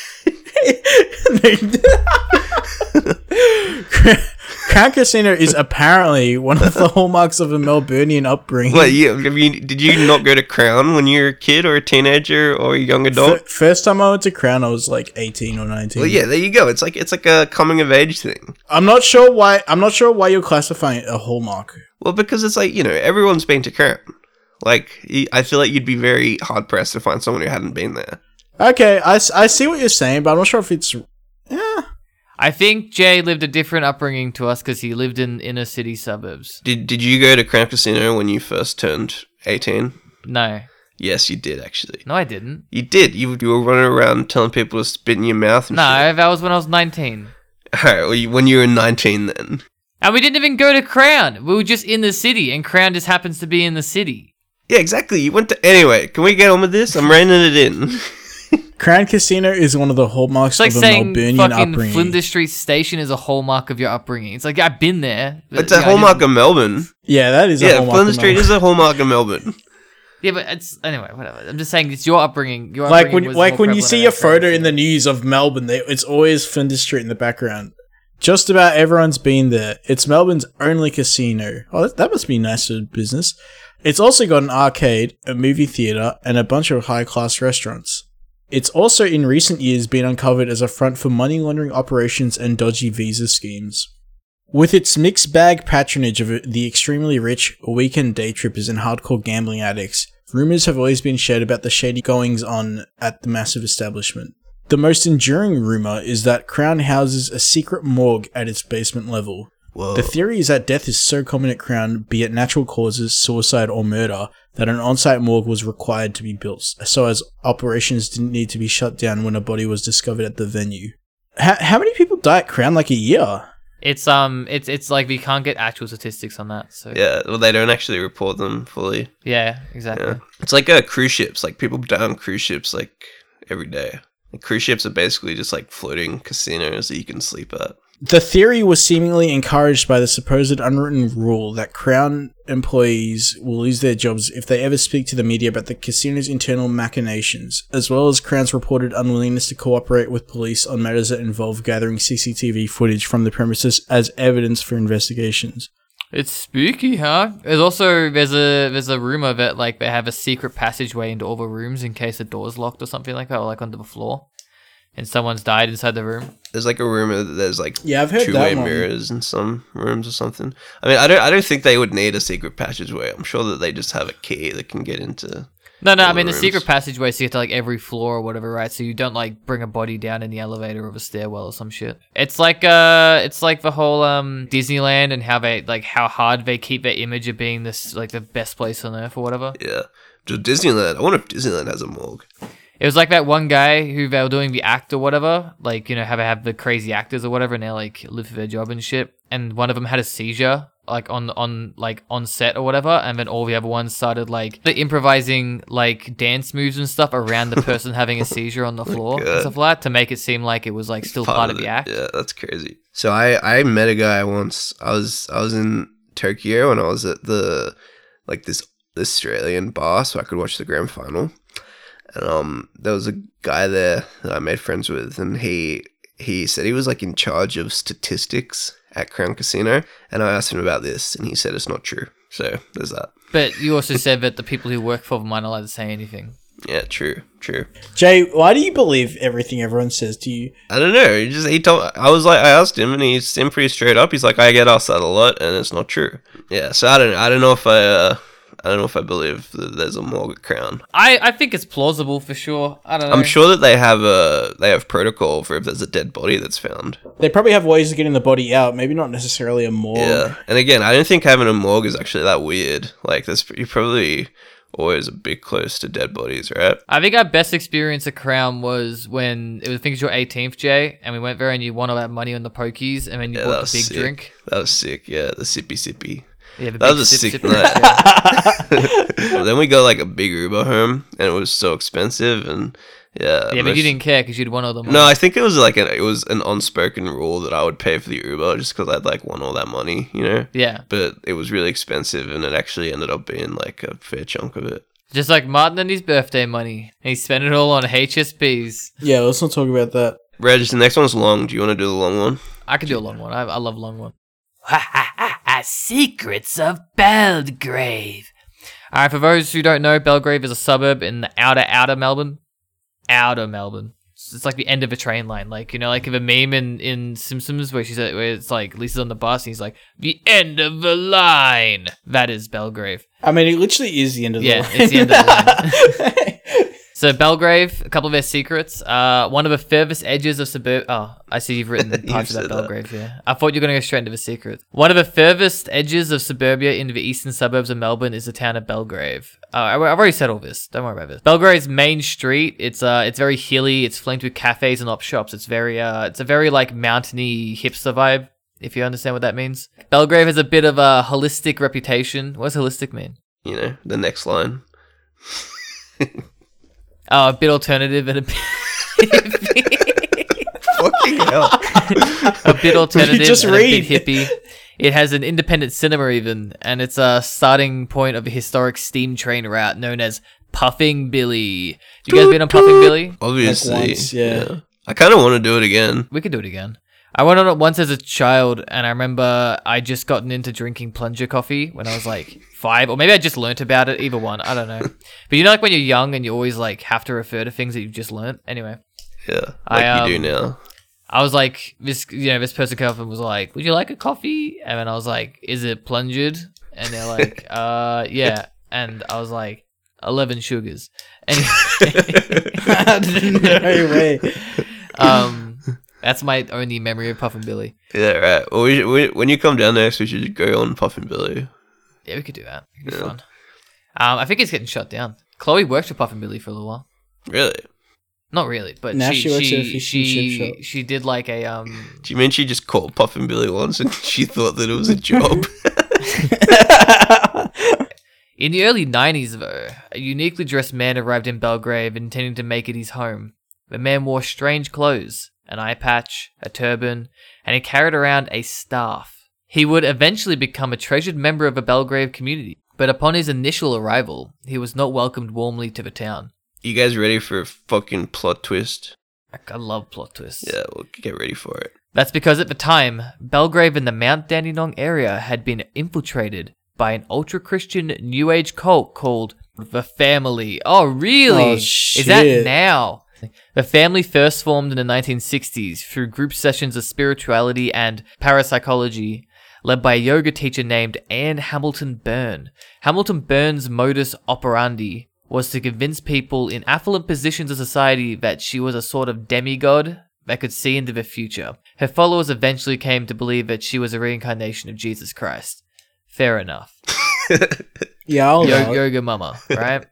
Crown Casino is apparently one of the hallmarks of a Melburnian upbringing. Wait, you, have you, did you not go to Crown when you were a kid or a teenager or a young adult? F- first time I went to Crown, I was like 18 or 19. well, yeah, there you go. It's like it's like a coming of age thing. I'm not sure why. I'm not sure why you're classifying it a hallmark. Well, because it's like you know everyone's been to Crown. Like I feel like you'd be very hard pressed to find someone who hadn't been there. Okay, I, I see what you're saying, but I'm not sure if it's. I think Jay lived a different upbringing to us because he lived in inner city suburbs. Did Did you go to Crown Casino when you first turned eighteen? No, Yes, you did actually. no, I didn't. You did. You, you were running around telling people to spit in your mouth. And No, shit. that was when I was 19. Alright, well, you, when you were 19 then. And we didn't even go to Crown. We were just in the city, and Crown just happens to be in the city. Yeah, exactly. You went to. Anyway, can we get on with this? I'm reining it in. Crown Casino is one of the hallmarks It's like of a saying Melburnian fucking upbringing. Flinders Street Station is a hallmark of your upbringing. It's like I've been there. but, It's a you know, hallmark of Melbourne. yeah, that is a Yeah, hallmark. Flinders of Street Melbourne. is a hallmark of Melbourne. Yeah, but it's anyway. Whatever. I'm just saying it's your upbringing. Your like upbringing when was like when you see in a photo in the news of Melbourne, they, it's always Flinders Street in the background. Just about everyone's been there. It's Melbourne's only casino. Oh, that, that must be nice for business. It's also got an arcade, a movie theater, and a bunch of high class restaurants. It's also in recent years been uncovered as a front for money laundering operations and dodgy visa schemes. With its mixed bag patronage of the extremely rich, weekend day trippers, and hardcore gambling addicts, rumours have always been shared about the shady goings on at the massive establishment. The most enduring rumour is that Crown houses a secret morgue at its basement level. Whoa. The theory is that death is so common at Crown, be it natural causes, suicide, or murder, that an on site morgue was required to be built, so as operations didn't need to be shut down when a body was discovered at the venue. How, how many people die at Crown? Like a year? It's um, it's it's like we can't get actual statistics on that. So yeah, well, they don't actually report them fully. yeah, exactly. Yeah. It's like uh, cruise ships. Like people die on cruise ships like every day. Like, cruise ships are basically just like floating casinos that you can sleep at. The theory was seemingly encouraged by the supposed unwritten rule that Crown employees will lose their jobs if they ever speak to the media about the casino's internal machinations, as well as Crown's reported unwillingness to cooperate with police on matters that involve gathering CCTV footage from the premises as evidence for investigations. It's spooky, huh? There's also there's a there's a rumor that like they have a secret passageway into all the rooms in case the door's locked or something like that, or like under the floor, and someone's died inside the room. There's like a rumor that there's like Yeah, I've heard two way one. mirrors in some rooms or something. I mean, I don't I don't think they would need a secret passageway. I'm sure that they just have a key that can get into. No, no, I mean the rooms. secret passageway so you get to like every floor or whatever, right? So you don't like bring a body down in the elevator or the stairwell or some shit. It's like uh, it's like the whole um Disneyland and how they like how hard they keep their image of being this like the best place on earth or whatever. Yeah, just Disneyland. I wonder if Disneyland has a morgue. It was like that one guy who they were doing the act or whatever, like you know how they have the crazy actors or whatever, and they like live for their job and shit. And one of them had a seizure, like on on like on set or whatever, and then all the other ones started like the improvising like dance moves and stuff around the person having a seizure on the oh floor and stuff like that to make it seem like it was like still part, of the it. act. Yeah, that's crazy. So I I met a guy once. I was I was in Tokyo and I was at the like this Australian bar so I could watch the grand final. And um, there was a guy there that I made friends with, and he he said he was like in charge of statistics at Crown Casino. And I asked him about this, and he said it's not true. So there's that. But you also said that the people who work for them aren't allowed to say anything. Yeah, true, true. Jay, why do you believe everything everyone says to you? I don't know. He just he told. I was like, I asked him, and he seemed pretty straight up. He's like, I get asked that a lot, and it's not true. Yeah, so I don't. I don't know if I. Uh, I don't know if I believe that there's a morgue Crown. I, I think it's plausible for sure. I don't know. I'm sure that they have a they have protocol for if there's a dead body that's found. They probably have ways of getting the body out. Maybe not necessarily a morgue. Yeah, and again, I don't think having a morgue is actually that weird. Like, there's you probably always a bit close to dead bodies, right? I think our best experience at Crown was when it was I think it was your 18th, Jay, and we went there and you won all that money on the pokies, and then you Yeah, that bought was the big sick. drink. That was sick. Yeah, the sippy sippy. Yeah, that was a sip, sick sip, night. Well, then we got like a big Uber home, and it was so expensive, and yeah. Yeah, but you didn't care because you'd won all the money. No, I think it was like an it was an unspoken rule that I would pay for the Uber just because I'd like won all that money, you know. Yeah. But it was really expensive, and it actually ended up being like a fair chunk of it. Just like Martin and his birthday money. He spent it all on HSPs. Yeah, let's not talk about that. Reg, the next one's long. Do you want to do the long one? I could do a long one. I, I love a long one. Secrets of Belgrave. All right, for those who don't know, Belgrave is a suburb in the outer, outer Melbourne. Outer Melbourne. It's it's like the end of a train line. Like, you know, like if a meme in, in Simpsons where she's at, where it's like Lisa's on the bus and he's like, the end of the line. That is Belgrave. I mean, it literally is the end of Yeah, the line. it's the end of the line. So Belgrave, a couple of their secrets. Uh, one of the furthest edges of suburb. Oh, I see you've written parts of said that that. Belgrave. Yeah, I thought you were going to go straight into the secret. One of the furthest edges of suburbia into the eastern suburbs of Melbourne is the town of Belgrave. Uh, I- I've already said all this. Don't worry about this. Belgrave's main street. It's uh, it's very hilly. It's flanked with cafes and op shops. It's very uh, it's a very like mountainy hipster vibe. If you understand what that means. Belgrave has a bit of a holistic reputation. What does holistic mean? You know, the next line. Oh, a bit alternative and a bit. Fucking hell. a bit alternative just and read. a bit hippie. It has an independent cinema even, and it's a starting point of a historic steam train route known as Puffing Billy. You guys been on Puffing Billy? Obviously. once, yeah. I kind of want to do it again. We could do it again. I went on it once as a child, and I remember I just gotten into drinking plunger coffee when I was like five, or maybe I just learnt about it. Either one, I don't know. But you know, like when you're young and you always like have to refer to things that you've just learnt. Anyway, Yeah, I, like you um, do now. I was like, this, you know, this person came up and was like, "Would you like a coffee?" And then I was like, "Is it plungered?" And they're like, "Uh, yeah." And I was like, 11 sugars." Anyway, no way. um, that's my only memory of Puffing Billy. Yeah, right. Well, we should, we, when you come down next, we should go on Puffing Billy. Yeah, we could do that. It'd be Yeah. fun. Um, I think it's getting shut down. Chloe worked for Puffing Billy for a little while. Really? Not really, but Now she she works at a she and chip she, shop. she did like a um Do you mean she just called Puffing Billy once and she thought that it was a job? In the early 90s, though, a uniquely dressed man arrived in Belgrave intending to make it his home. The man wore strange clothes, an eye patch, a turban, and he carried around a staff. He would eventually become a treasured member of the Belgrave community, but upon his initial arrival, he was not welcomed warmly to the town. you guys ready for a fucking plot twist? I love plot twists. Yeah, we'll get ready for it. That's because at the time, Belgrave and the Mount Dandenong area had been infiltrated by an ultra Christian New Age cult called the Family. Oh, really? Oh, Is that now? The family first formed in the 1960s through group sessions of spirituality and parapsychology, led by a yoga teacher named Anne Hamilton Byrne. Hamilton Byrne's modus operandi was to convince people in affluent positions of society that she was a sort of demigod that could see into the future. Her followers eventually came to believe that she was a reincarnation of Jesus Christ. Fair enough. Yeah, I'll Yo- yoga mama, right?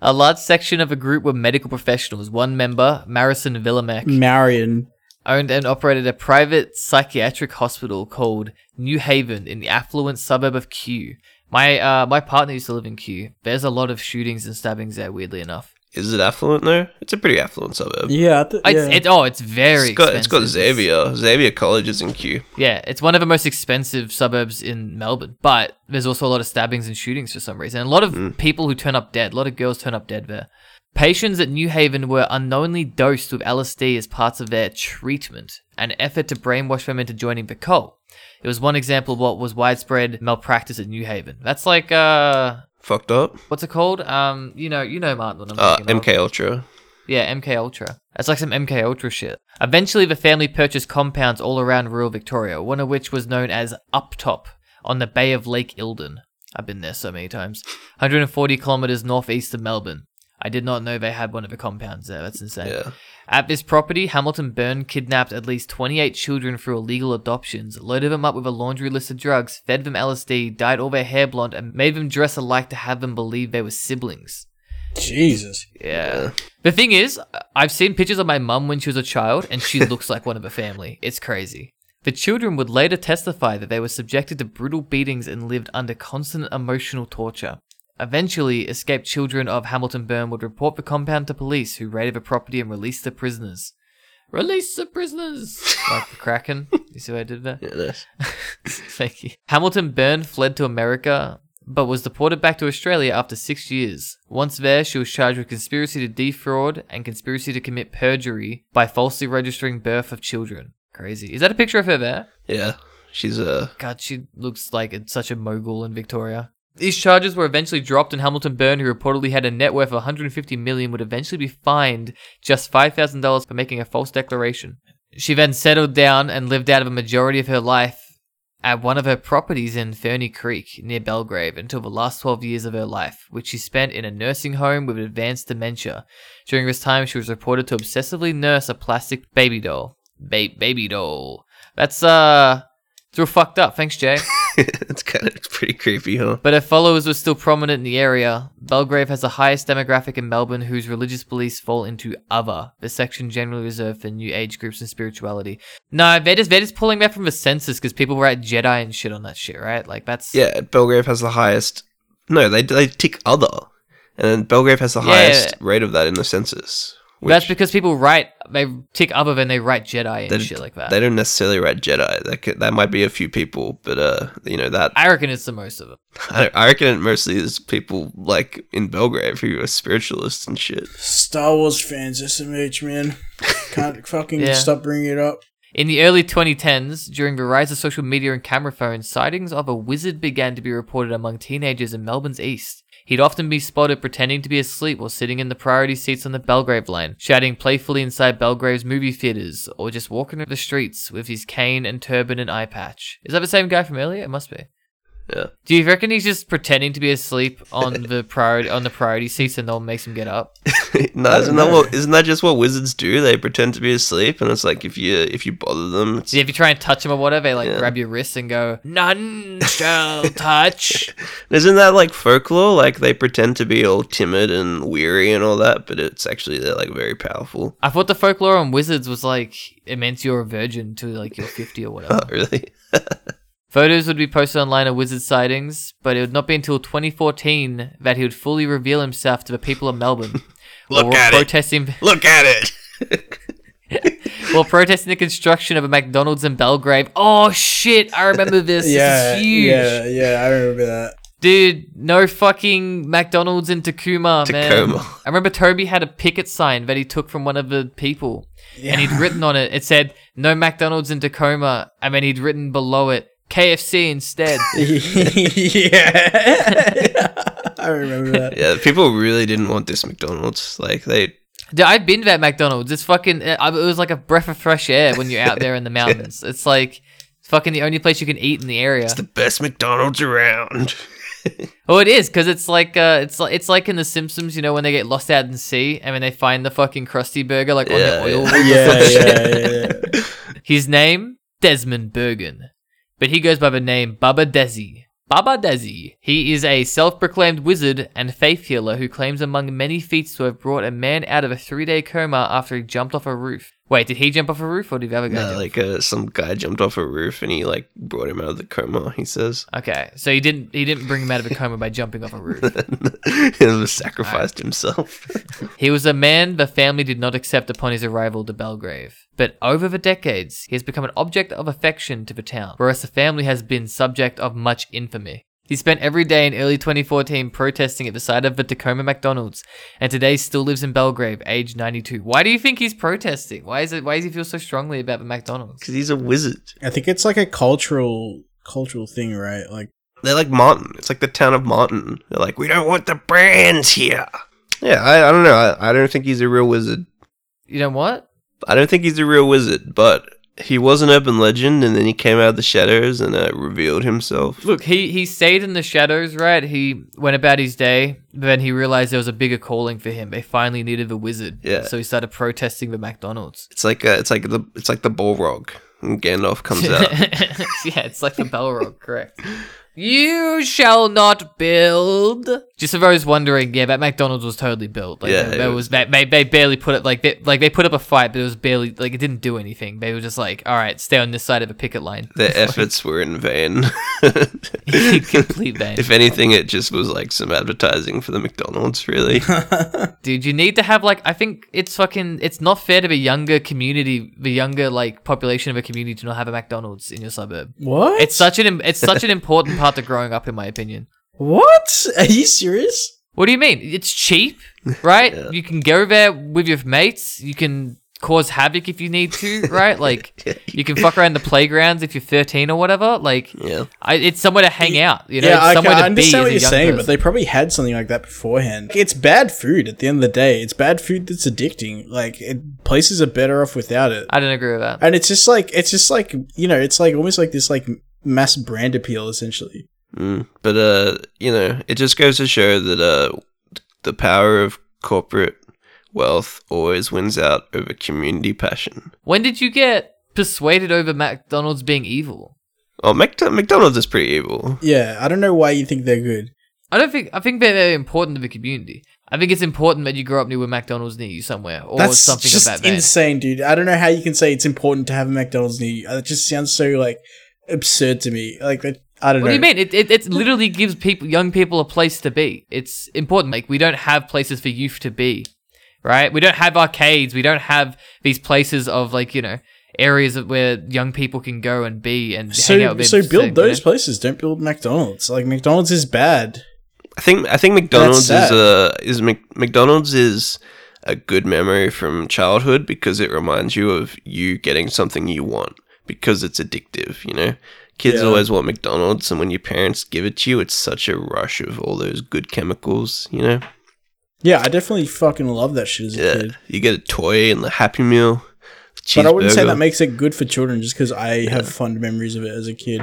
A large section of a group were medical professionals. One member, Marison Villimek, Marion. owned and operated a private psychiatric hospital called New Haven in the affluent suburb of Kew. My uh, my partner used to live in Kew. There's a lot of shootings and stabbings there, weirdly enough. Is it affluent though? It's a pretty affluent suburb. Yeah, I th- It's, yeah. it, oh, it's very It's got it's got. Xavier. Xavier College is in Kew. Yeah, it's one of the most expensive suburbs in Melbourne, but there's also a lot of stabbings and shootings for some reason. And a lot of Mm. people who turn up dead, a lot of girls turn up dead there. Patients at New Haven were unknowingly dosed with LSD as parts of their treatment, an effort to brainwash them into joining the cult. It was one example of what was widespread malpractice at New Haven. That's like uh Fucked up. what's it called? Um, you know, you know Martin. What I'm Uh, of. MK Ultra. Yeah, MK Ultra. That's like some MK Ultra shit. Eventually, the family purchased compounds all around rural Victoria, one of which was known as Uptop on the Bay of Lake Eildon. I've been there so many times. 140 kilometers northeast of Melbourne. I did not know they had one of the compounds there. That's insane. Yeah. At this property, Hamilton Byrne kidnapped at least 28 children through illegal adoptions, loaded them up with a laundry list of drugs, fed them LSD, dyed all their hair blonde, and made them dress alike to have them believe they were siblings. Jesus. Yeah. The thing is, I've seen pictures of my mum when she was a child, and she looks like one of the family. It's crazy. The children would later testify that they were subjected to brutal beatings and lived under constant emotional torture. Eventually, escaped children of Hamilton Byrne would report the compound to police, who raided the property and released the prisoners. Release the prisoners! like the Kraken. You see what I did there? Yeah, nice. Thank you. Hamilton Byrne fled to America, but was deported back to Australia after six years. Once there, she was charged with conspiracy to defraud and conspiracy to commit perjury by falsely registering birth of children. Crazy. Is that a picture of her there? Yeah. She's uh God, she looks like such a mogul in Victoria. These charges were eventually dropped, and Hamilton Byrne, who reportedly had a net worth of 150 million, would eventually be fined just $5,000 for making a false declaration. She then settled down and lived out of a majority of her life at one of her properties in Ferny Creek near Belgrave until the last 12 years of her life, which she spent in a nursing home with advanced dementia. During this time, she was reported to obsessively nurse a plastic baby doll. Ba- baby doll. That's, uh, it's real fucked up. Thanks, Jay. it's kind of pretty creepy, huh? But her followers were still prominent in the area. Belgrave has the highest demographic in Melbourne whose religious beliefs fall into other, the section generally reserved for new age groups and spirituality. No, they're just, they're just pulling that from the census because people write Jedi and shit on that shit, right? Like, that's. Yeah, Belgrave has the highest. No, they they tick other, and then Belgrave has the Yeah. highest rate of that in the census. That's because people write, they tick other than they write Jedi and shit like that. they don't necessarily write Jedi. That could, that might be a few people, but uh, you know that I reckon it's the most of them. I, I reckon it mostly is people like in Belgrave who are spiritualists and shit. Star Wars fans, SMH, man. Can't fucking Yeah. stop bringing it up. In the early 2010s, during the rise of social media and camera phones, sightings of a wizard began to be reported among teenagers in Melbourne's east. He'd often be spotted pretending to be asleep while sitting in the priority seats on the Belgrave line, shouting playfully inside Belgrave's movie theaters, or just walking the streets with his cane and turban and eye patch. Is that the same guy from earlier? It must be. Yeah. Do you reckon he's just pretending to be asleep on the priority on the priority seats and no one makes him get up? no, isn't that what? Isn't that just what wizards do? They pretend to be asleep, and it's like if you if you bother them, it's, See, if you try and touch them or whatever, they like Yeah. grab your wrists and go, "None shall touch." isn't that like folklore? Like they pretend to be all timid and weary and all that, but it's actually they're like very powerful. I thought the folklore on wizards was like it meant you're a virgin to like you're 50 or whatever. Oh, really? Photos would be posted online of wizard sightings, but it would not be until 2014 that he would fully reveal himself to the people of Melbourne. Look while at it. protesting, Look at it. while protesting the construction of a McDonald's in Belgrave. Oh shit! I remember this. yeah, this is huge. yeah, yeah. I remember that. Dude, no fucking McDonald's in Tecoma, man. Tecoma. I remember Toby had a picket sign that he took from one of the people. And he'd written on it, it said, no McDonald's in Tecoma. And then he'd written below it, KFC instead. yeah, I remember that. Yeah, people really didn't want this McDonald's. Like they, Dude, I've been to that McDonald's. It's fucking, it it was like a breath of fresh air when you're out there in the mountains. It's like, it's fucking the only place you can eat in the area. it's the best McDonald's around. Oh, it is because it's like uh, it's like it's like in The Simpsons, you know, when they get lost out in sea and when they find the fucking Krusty Burger like on the oil. yeah. rig Yeah, yeah, yeah. His name Desmond Bergen, but he goes by the name Baba Desi. Baba Desi. He is a self-proclaimed wizard and faith healer who claims among many feats to have brought a man out of a three-day coma after he jumped off a roof. Wait, did he jump off a roof or did the other guy? No, jump? like uh, some guy jumped off a roof and he like brought him out of the coma. He says Okay, so he didn't he didn't bring him out of a coma by jumping off a roof. he sacrificed himself. He was a man the family did not accept upon his arrival to Belgrave. But over the decades, he has become an object of affection to the town, whereas the family has been subject of much infamy. He spent every day in early 2014 protesting at the side of the Tecoma McDonald's, and today still lives in Belgrave, age 92. Why do you think he's protesting? Why is it? Why does he feel so strongly about the McDonald's? Because he's a wizard. I think it's like a cultural cultural thing, right? Like They're like Martin. It's like the town of Martin. They're like, we don't want the brands here. Yeah, I, I don't know. I, I don't think he's a real wizard. You know what? I don't think he's a real wizard, but he was an urban legend, and then he came out of the shadows and uh, revealed himself. Look, he he stayed in the shadows, right? He went about his day, but then he realized there was a bigger calling for him. They finally needed a wizard, Yeah. So he started protesting the McDonald's. It's like uh, it's like the it's like the Balrog, and Gandalf comes out. yeah, it's like the Balrog, correct. You shall not build. Just for those wondering, yeah, that McDonald's was totally built. Like, Yeah, that, it was- was, they, they, they barely put it like they, like they put up a fight, but it was barely like it didn't do anything. They were just like, all right, stay on this side of a picket line. Their efforts were in vain. Complete vain. If anything, it just was like some advertising for the McDonald's, really. Dude, you need to have like I think it's fucking it's not fair to the younger community, the younger like population of a community to not have a McDonald's in your suburb. what? It's such an it's such an important part to growing up in my opinion. what? Are you serious? What do you mean? It's cheap, right? You can go there with your mates. You can cause havoc if you need to, right? Like you can fuck around the playgrounds if you're 13 or whatever. Like yeah, I, it's somewhere to hang out. You know, yeah, it's okay, somewhere I understand be what you're young saying, but they probably had something like that beforehand. It's bad food at the end of the day. It's bad food that's addicting. Like it, places are better off without it. I don't agree with that. And it's just like it's just like you know, it's like almost like this like mass brand appeal essentially. mm. but uh, you know, it just goes to show that uh, the power of corporate wealth always wins out over community passion. When did you get persuaded over McDonald's being evil? Oh, Mc- McDonald's is pretty evil. Yeah, I don't know why you think they're good. I don't think I think they're very important to the community. I think it's important that you grow up near a McDonald's near you somewhere or That's something just of that vein. insane, dude. I don't know how you can say it's important to have a McDonald's near you. It just sounds so like absurd to me. Like I I don't What know. What do you mean? It, it it literally gives people, young people, a place to be. It's important. Like we don't have places for youth to be, right? We don't have arcades. We don't have these places of like you know areas where young people can go and be and hang out. So with so them, build you those know? places. Don't build McDonald's. Like McDonald's is bad. I think I think McDonald's is uh is Mc- McDonald's is a good memory from childhood because it reminds you of you getting something you want because it's addictive, you know. Kids Yeah. always want McDonald's and when your parents give it to you it's such a rush of all those good chemicals, you know. Yeah, I definitely fucking love that shit as a Yeah. kid. You get a toy and the happy meal. But I wouldn't say that makes it good for children just because I have fond memories of it as a kid.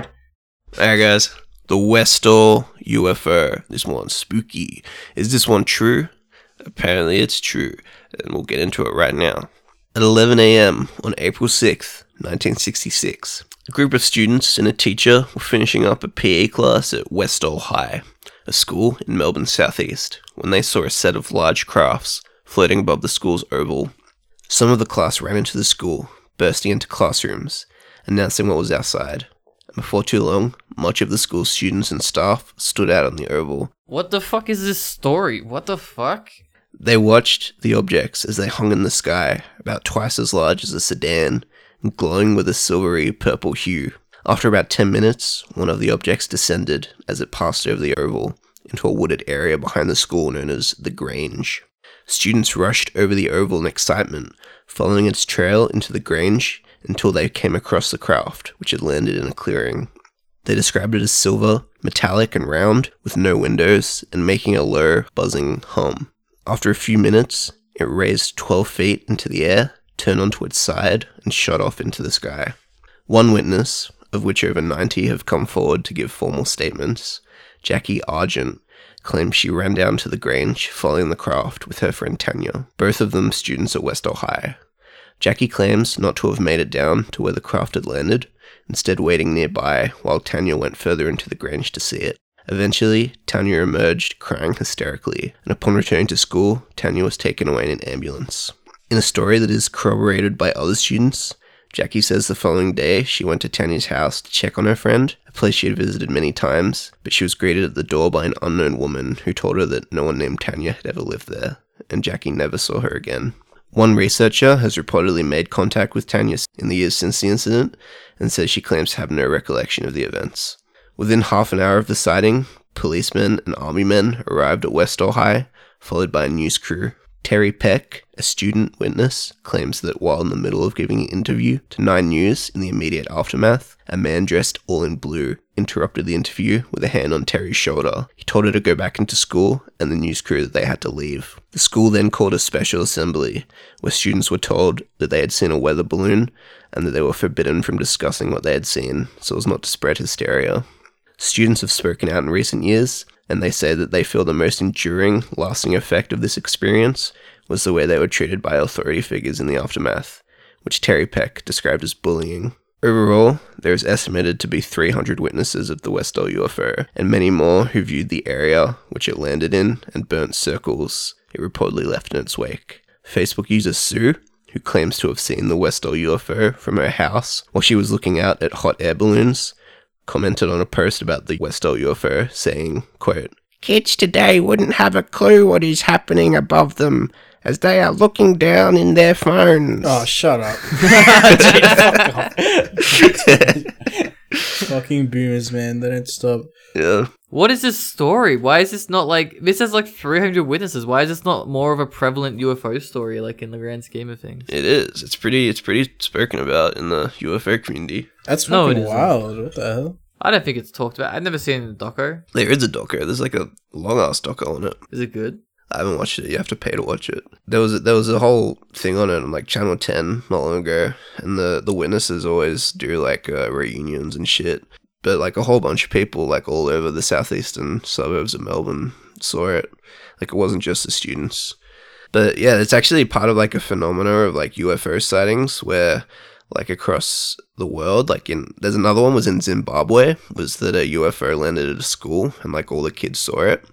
Alright guys. The Westall UFO. This one's spooky. Is this one true? Apparently it's true. And we'll get into it right now. At 11 a.m. on April 6th, 1966, a group of students and a teacher were finishing up a PE class at Westall High, a school in Melbourne's southeast, when they saw a set of large crafts floating above the school's oval. Some of the class ran into the school, bursting into classrooms, announcing what was outside. And before too long, much of the school's students and staff stood out on the oval. What the fuck is this story? What the fuck? They watched the objects as they hung in the sky, about twice as large as a sedan, glowing with a silvery purple hue. After about 10 minutes, one of the objects descended as it passed over the oval into a wooded area behind the school known as the Grange. Students rushed over the oval in excitement, following its trail into the Grange until they came across the craft, which had landed in a clearing. They described it as silver, metallic, and round, with no windows, and making a low, buzzing hum. After a few minutes, it raised 12 feet into the air, turned onto its side, and shot off into the sky. One witness, of which over 90 have come forward to give formal statements, Jackie Argent, claims she ran down to the Grange following the craft with her friend Tanya, both of them students at Westall High. Jackie claims not to have made it down to where the craft had landed, instead waiting nearby while Tanya went further into the Grange to see it. Eventually, Tanya emerged crying hysterically, and upon returning to school, Tanya was taken away in an ambulance. In a story that is corroborated by other students, Jackie says the following day she went to Tanya's house to check on her friend, a place she had visited many times, but she was greeted at the door by an unknown woman who told her that no one named Tanya had ever lived there, and Jackie never saw her again. One researcher has reportedly made contact with Tanya in the years since the incident and says she claims to have no recollection of the events. Within half an hour of the sighting, policemen and army men arrived at Westall High, followed by a news crew. Terry Peck, a student witness, claims that while in the middle of giving an interview to Nine News in the immediate aftermath, a man dressed all in blue interrupted the interview with a hand on Terry's shoulder. He told her to go back into school and the news crew that they had to leave. The school then called a special assembly where students were told that they had seen a weather balloon and that they were forbidden from discussing what they had seen so as not to spread hysteria. Students have spoken out in recent years, and they say that they feel the most enduring, lasting effect of this experience was the way they were treated by authority figures in the aftermath, which Terry Peck described as bullying. Overall, there is estimated to be 300 witnesses of the Westall UFO, and many more who viewed the area which it landed in and burnt circles it reportedly left in its wake. Facebook user Sue, who claims to have seen the Westall UFO from her house while she was looking out at hot air balloons, commented on a post about the Westall UFO saying, quote, Kids today wouldn't have a clue what is happening above them as they are looking down in their phones. Oh, shut up. Fucking boomers, man. They don't stop. Yeah. What is this story? Why is this not like this has like 300 witnesses? Why is this not more of a prevalent UFO story like in the grand scheme of things? It is. It's pretty it's pretty spoken about in the UFO community. That's No, fucking it isn't. wild. What the hell? I don't think it's talked about. I've never seen it in the doco. There is a doco. There's like a long ass doco on it. Is it good? I haven't watched it. You have to pay to watch it. There was a, there was a whole thing on it on like Channel Ten not long ago, and the the witnesses always do like uh, reunions and shit. But like a whole bunch of people like all over the southeastern suburbs of Melbourne saw it. Like it wasn't just the students. But yeah, it's actually part of like a phenomena of like UFO sightings where like across the world, like in there's another one was in Zimbabwe, was that a UFO landed at a school and like all the kids saw it.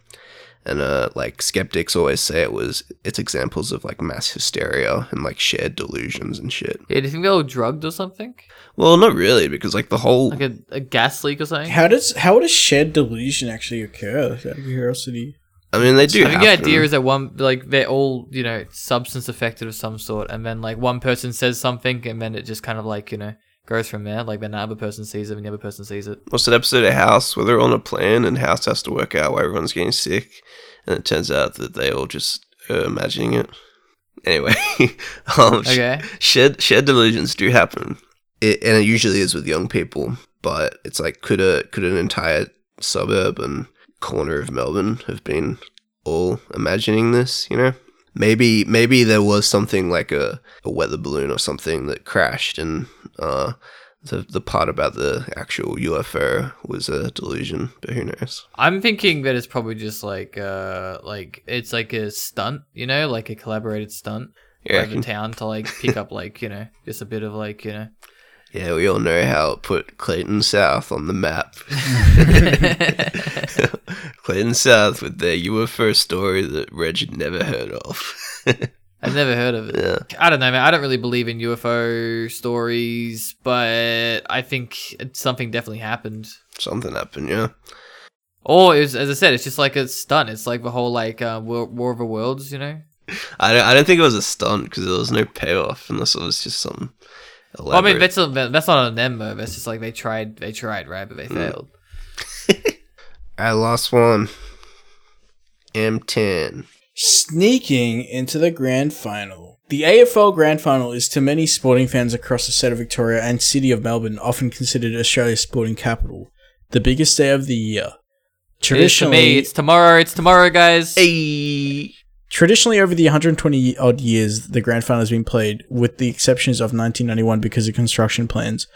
And uh like skeptics always say it was it's examples of like mass hysteria and like shared delusions and shit. Yeah, do you think they were drugged or something? Well, not really, because like the whole Like a, a gas leak or something? How does how does shared delusion actually occur? Out of curiosity. I mean they do I think the idea is that one, like, they're all, you know, substance affected of some sort, and then, like, one person says something, and then it just kind of, like, you know, goes from there. Like, then the other person sees it, and the other person sees it. what's that episode of House where they're on a plane and House has to work out why everyone's getting sick, and it turns out that they all just are imagining it. Anyway, um, Okay. shared shared delusions do happen, it, and it usually is with young people. But it's like could a could an entire suburb and corner of Melbourne have been all imagining this? You know, maybe maybe there was something like a, a weather balloon or something that crashed, and uh, the the part about the actual UFO was a delusion. But who knows? I'm thinking that it's probably just like, uh, like, it's like a stunt, you know, like a collaborated stunt Yeah, by the town to, like, pick up, like, you know, just a bit of, like, you know. Yeah, we all know how it put Clayton South on the map. Clayton South with their UFO story that Reg had never heard of. I've never heard of it. Yeah. I don't know, man. I don't really believe in UFO stories, but I think something definitely happened. Something happened, yeah. Or, it was, as I said, it's just like a stunt. It's like the whole, like, uh, War, War of the Worlds, you know? I don't, I don't think it was a stunt because there was no payoff unless it was just some. Well, I mean, that's, not- that's not on them, though. That's just like they tried, they tried, right? But they Mm. failed. I lost one. M10. Sneaking into the grand final. The AFL grand final is to many sporting fans across the state of Victoria and city of Melbourne often considered Australia's sporting capital, the biggest day of the year. It is to Traditionally, me, it's tomorrow. It's tomorrow, guys. Hey. Traditionally, over the 120 odd years, the grand final has been played, with the exceptions of 1991 because of construction plans,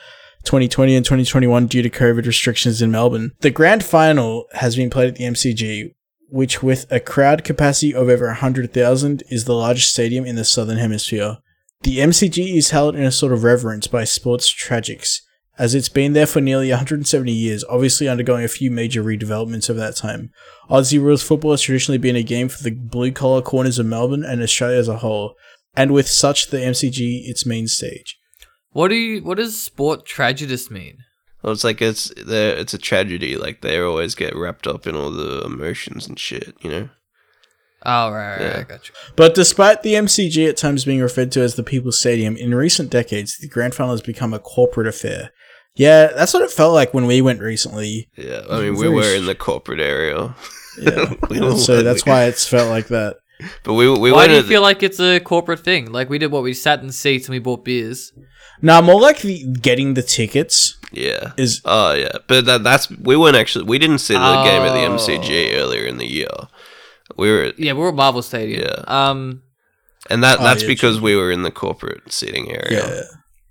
2020 and 2021 due to COVID restrictions in Melbourne. The grand final has been played at the MCG, which, with a crowd capacity of over 100,000, is the largest stadium in the Southern Hemisphere. The MCG is held in a sort of reverence by sports tragics, as it's been there for nearly 170 years, obviously undergoing a few major redevelopments over that time. Aussie rules football has traditionally been a game for the blue collar corners of Melbourne and Australia as a whole. and with such the MCG its main stage. What do you? What does sport tragedist mean? Well, it's like it's the it's a tragedy. Like they always get wrapped up in all the emotions and shit. You know. Oh right, right, Yeah. right, got you. But despite the MCG at times being referred to as the People's Stadium, in recent decades, the grand final has become a corporate affair. Yeah, that's what it felt like when we went recently. Yeah, I mean we were in the corporate area. Yeah. We so that's why it's felt like that. But we we Why went. do you at- feel like it's a corporate thing? Like we did what we sat in seats and we bought beers. Now, more like the getting the tickets. yeah. Is Oh yeah, but that that's we weren't actually we didn't see the game at the Oh. MCG earlier in the year. We were Yeah, we were at Marvel Stadium. Yeah. Um, and that Oh, that's yeah, because we were in the corporate seating area. yeah,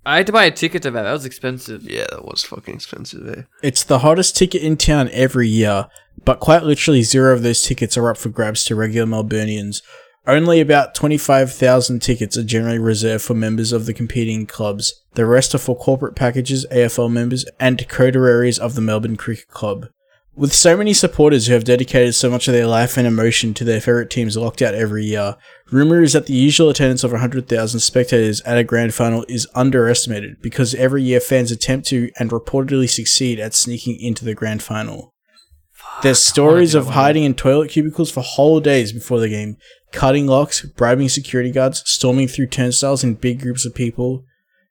I had to buy a ticket to that. That was expensive. Yeah, that was fucking expensive. Eh? it's the hottest ticket in town every year, but quite literally zero of those tickets are up for grabs to regular Melburnians. Only about 25,000 tickets are generally reserved for members of the competing clubs. The rest are for corporate packages, AFL members, and coteries of the Melbourne Cricket Club. With so many supporters who have dedicated so much of their life and emotion to their favourite teams locked out every year, rumour is that the usual attendance of 100,000 spectators at a grand final is underestimated because every year fans attempt to and reportedly succeed at sneaking into the grand final. There's stories of hiding in toilet cubicles for whole days before the game, cutting locks, bribing security guards, storming through turnstiles in big groups of people.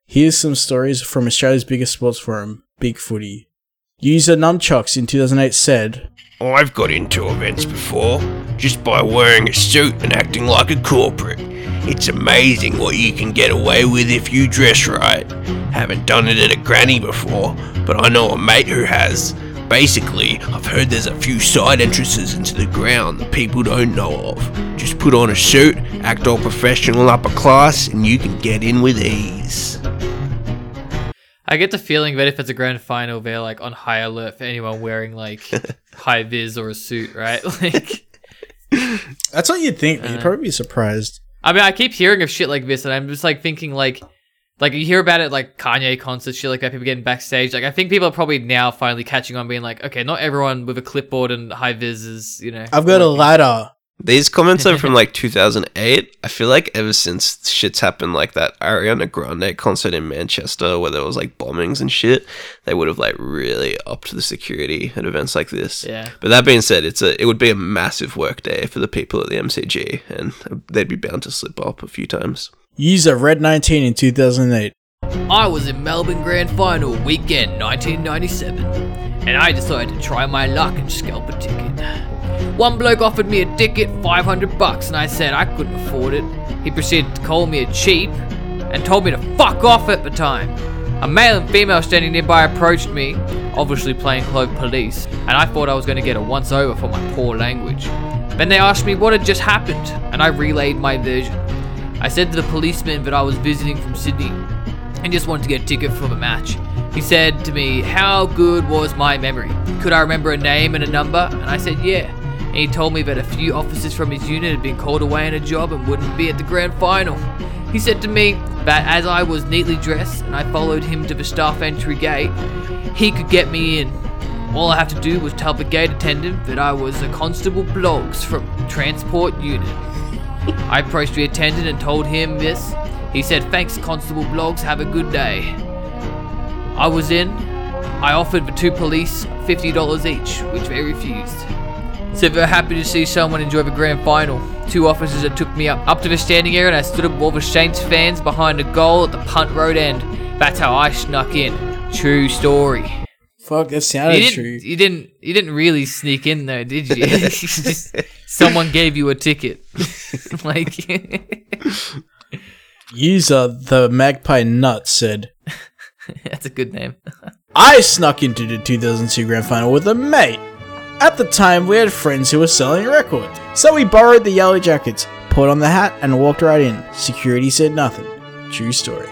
Here's some stories from Australia's biggest sports forum, Big Footy. User Nunchucks in 2008 said, I've got into events before, just by wearing a suit and acting like a corporate. It's amazing what you can get away with if you dress right. Haven't done it at a granny before, but I know a mate who has. Basically, I've heard there's a few side entrances into the ground that people don't know of. Just put on a suit, act all professional upper class, and you can get in with ease. I get the feeling that if it's a grand final, they're like on high alert for anyone wearing like high vis or a suit, right? Like, That's what you'd think, but you'd Uh. probably be surprised. I mean, I keep hearing of shit like this, and I'm just like thinking like, like you hear about it like Kanye concerts, shit like that, people getting backstage. Like, I think people are probably now finally catching on, being like, okay, not everyone with a clipboard and high vis is, you know. I've got a ladder. These comments are from like 2008. I feel like ever since shit's happened, like that Ariana Grande concert in Manchester where there was like bombings and shit, they would have like really upped the security at events like this. Yeah. But that being said, it's a it would be a massive work day for the people at the MCG, and they'd be bound to slip up a few times. User Red19 in 2008. I was in Melbourne Grand Final weekend 1997, and I decided to try my luck and scalp a ticket. One bloke offered me a ticket, 500 bucks, and I said I couldn't afford it. He proceeded to call me a cheap and told me to fuck off at the time. A male and female standing nearby approached me, obviously playing plainclothes police, and I thought I was going to get a once over for my poor language. Then they asked me what had just happened, and I relayed my version. I said to the policeman that I was visiting from Sydney and just wanted to get a ticket for the match. He said to me, How good was my memory? Could I remember a name and a number? And I said, Yeah. And he told me that a few officers from his unit had been called away on a job and wouldn't be at the grand final. He said to me that as I was neatly dressed and I followed him to the staff entry gate, he could get me in. All I have to do was tell the gate attendant that I was a Constable Bloggs from Transport Unit. I approached the attendant and told him this. He said, Thanks, Constable Bloggs, have a good day. I was in. I offered the two police $50 each, which they refused. They're happy to see someone enjoy the grand final. Two officers that took me up, up to the standing area and I stood up with Saints fans behind a goal at the punt road end. That's how I snuck in. True story. Fuck, that You sounded didn't, true. you didn't. You didn't really sneak in though, did you? Just- someone gave you a ticket. like, User The Magpie Nut said, that's a good name. I snuck into the 2002 grand final with a mate. At the time, we had friends who were selling records. So we borrowed the yellow jackets, put on the hat, and walked right in. Security said nothing. True story.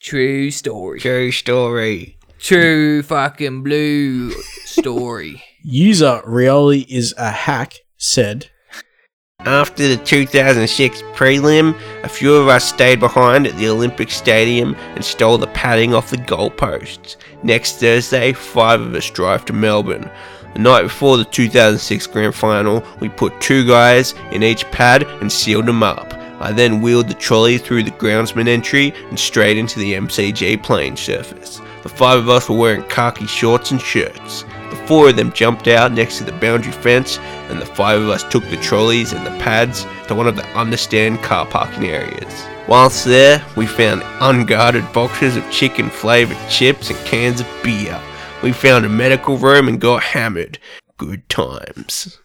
True story. True story. True fucking blue story. User Rioli is a hack said, After the 2006 prelim, a few of us stayed behind at the Olympic Stadium and stole the padding off the goalposts. Next Thursday, five of us drive to Melbourne. The night before the 2006 grand final, we put two guys in each pad and sealed them up. I then wheeled the trolley through the groundsman entry and straight into the MCG playing surface. The five of us were wearing khaki shorts and shirts. The four of them jumped out next to the boundary fence, and the five of us took the trolleys and the pads to one of the understand car parking areas. Whilst there, we found unguarded boxes of chicken flavoured chips and cans of beer. We found a medical room and got hammered. Good times.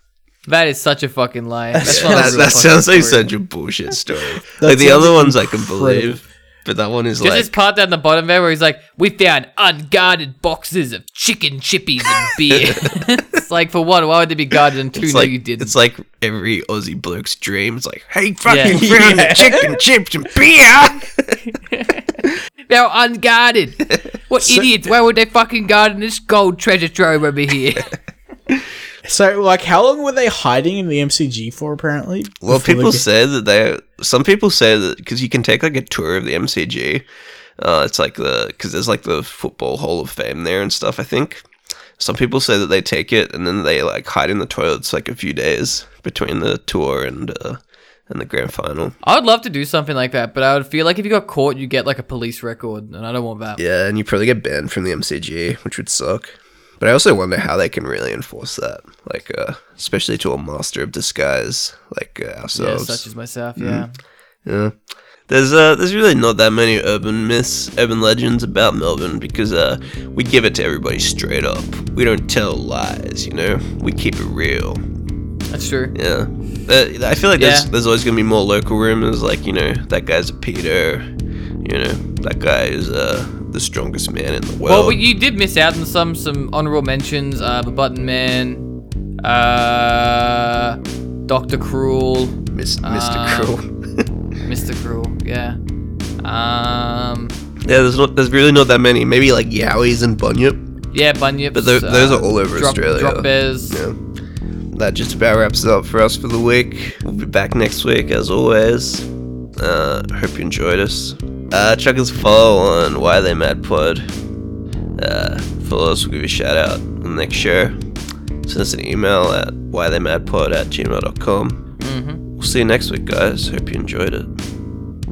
That is such a fucking lie. That's Yeah, that, that sounds like story. such a bullshit story. like the other ones I can believe, but that one is Just like this part down the bottom there where he's like, "We found unguarded boxes of chicken chippies and beer." it's like, for one, why would they be guarded? And two, it's no, like you didn't. it's like every Aussie bloke's dream. It's like, hey, fucking Yeah. found the chicken chips and beer. They're unguarded. What idiots? Why would they fucking guard in this gold treasure trove over here? So, like, how long were they hiding in the MCG for? Apparently, Well, people they- say that they. Some people say that because you can take like a tour of the MCG. Uh, it's like the because there's like the football Hall of Fame there and stuff. I think some people say that they take it and then they like hide in the toilets like a few days between the tour and uh, and the grand final. I would love to do something like that, but I would feel like if you got caught, you get like a police record, and I don't want that. Yeah, and you probably get banned from the MCG, which would suck. But I also wonder how they can really enforce that, like uh, especially to a master of disguise like uh, Yeah, such as myself. Mm. Yeah. Yeah. There's uh there's really not that many urban myths, urban legends about Melbourne because uh we give it to everybody straight up. We don't tell lies, you know. We keep it real. That's true. Yeah. Uh, I feel like there's Yeah. there's always gonna be more local rumors like you know that guy's a Peter, you know that guy is uh the strongest man in the world. Well, but you did miss out on some some honorable mentions. Uh, the Button Man, uh, Doctor Cruel, Mr. um, Cruel. Mr. Cruel. Yeah. Um. yeah, there's not there's really not that many. Maybe like Yowies and Bunyip. Yeah, Bunyip. But tho- those are all over drop, Australia. Drop bears. Yeah. That just about wraps it up for us for the week. We'll be back next week as always. Uh, hope you enjoyed us. Uh, check us a follow on Why They Mad Pod. Uh, follow us, we'll give you a shout out on the next show. Send us an email at whytheymadpod at gmail.com. Mm-hmm. We'll see you next week, guys. Hope you enjoyed it.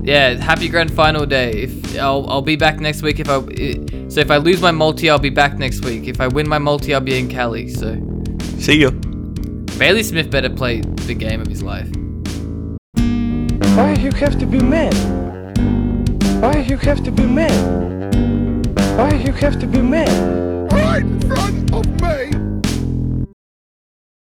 Yeah, happy grand final day. If I'll I'll be back next week if I i- so if I lose my multi, I'll be back next week. If I win my multi, I'll be in Cali. So See ya. Bailey Smith better play the game of his life. Why you have to be mad? Why you have to be mad? Why you have to be mad? Right in front of me!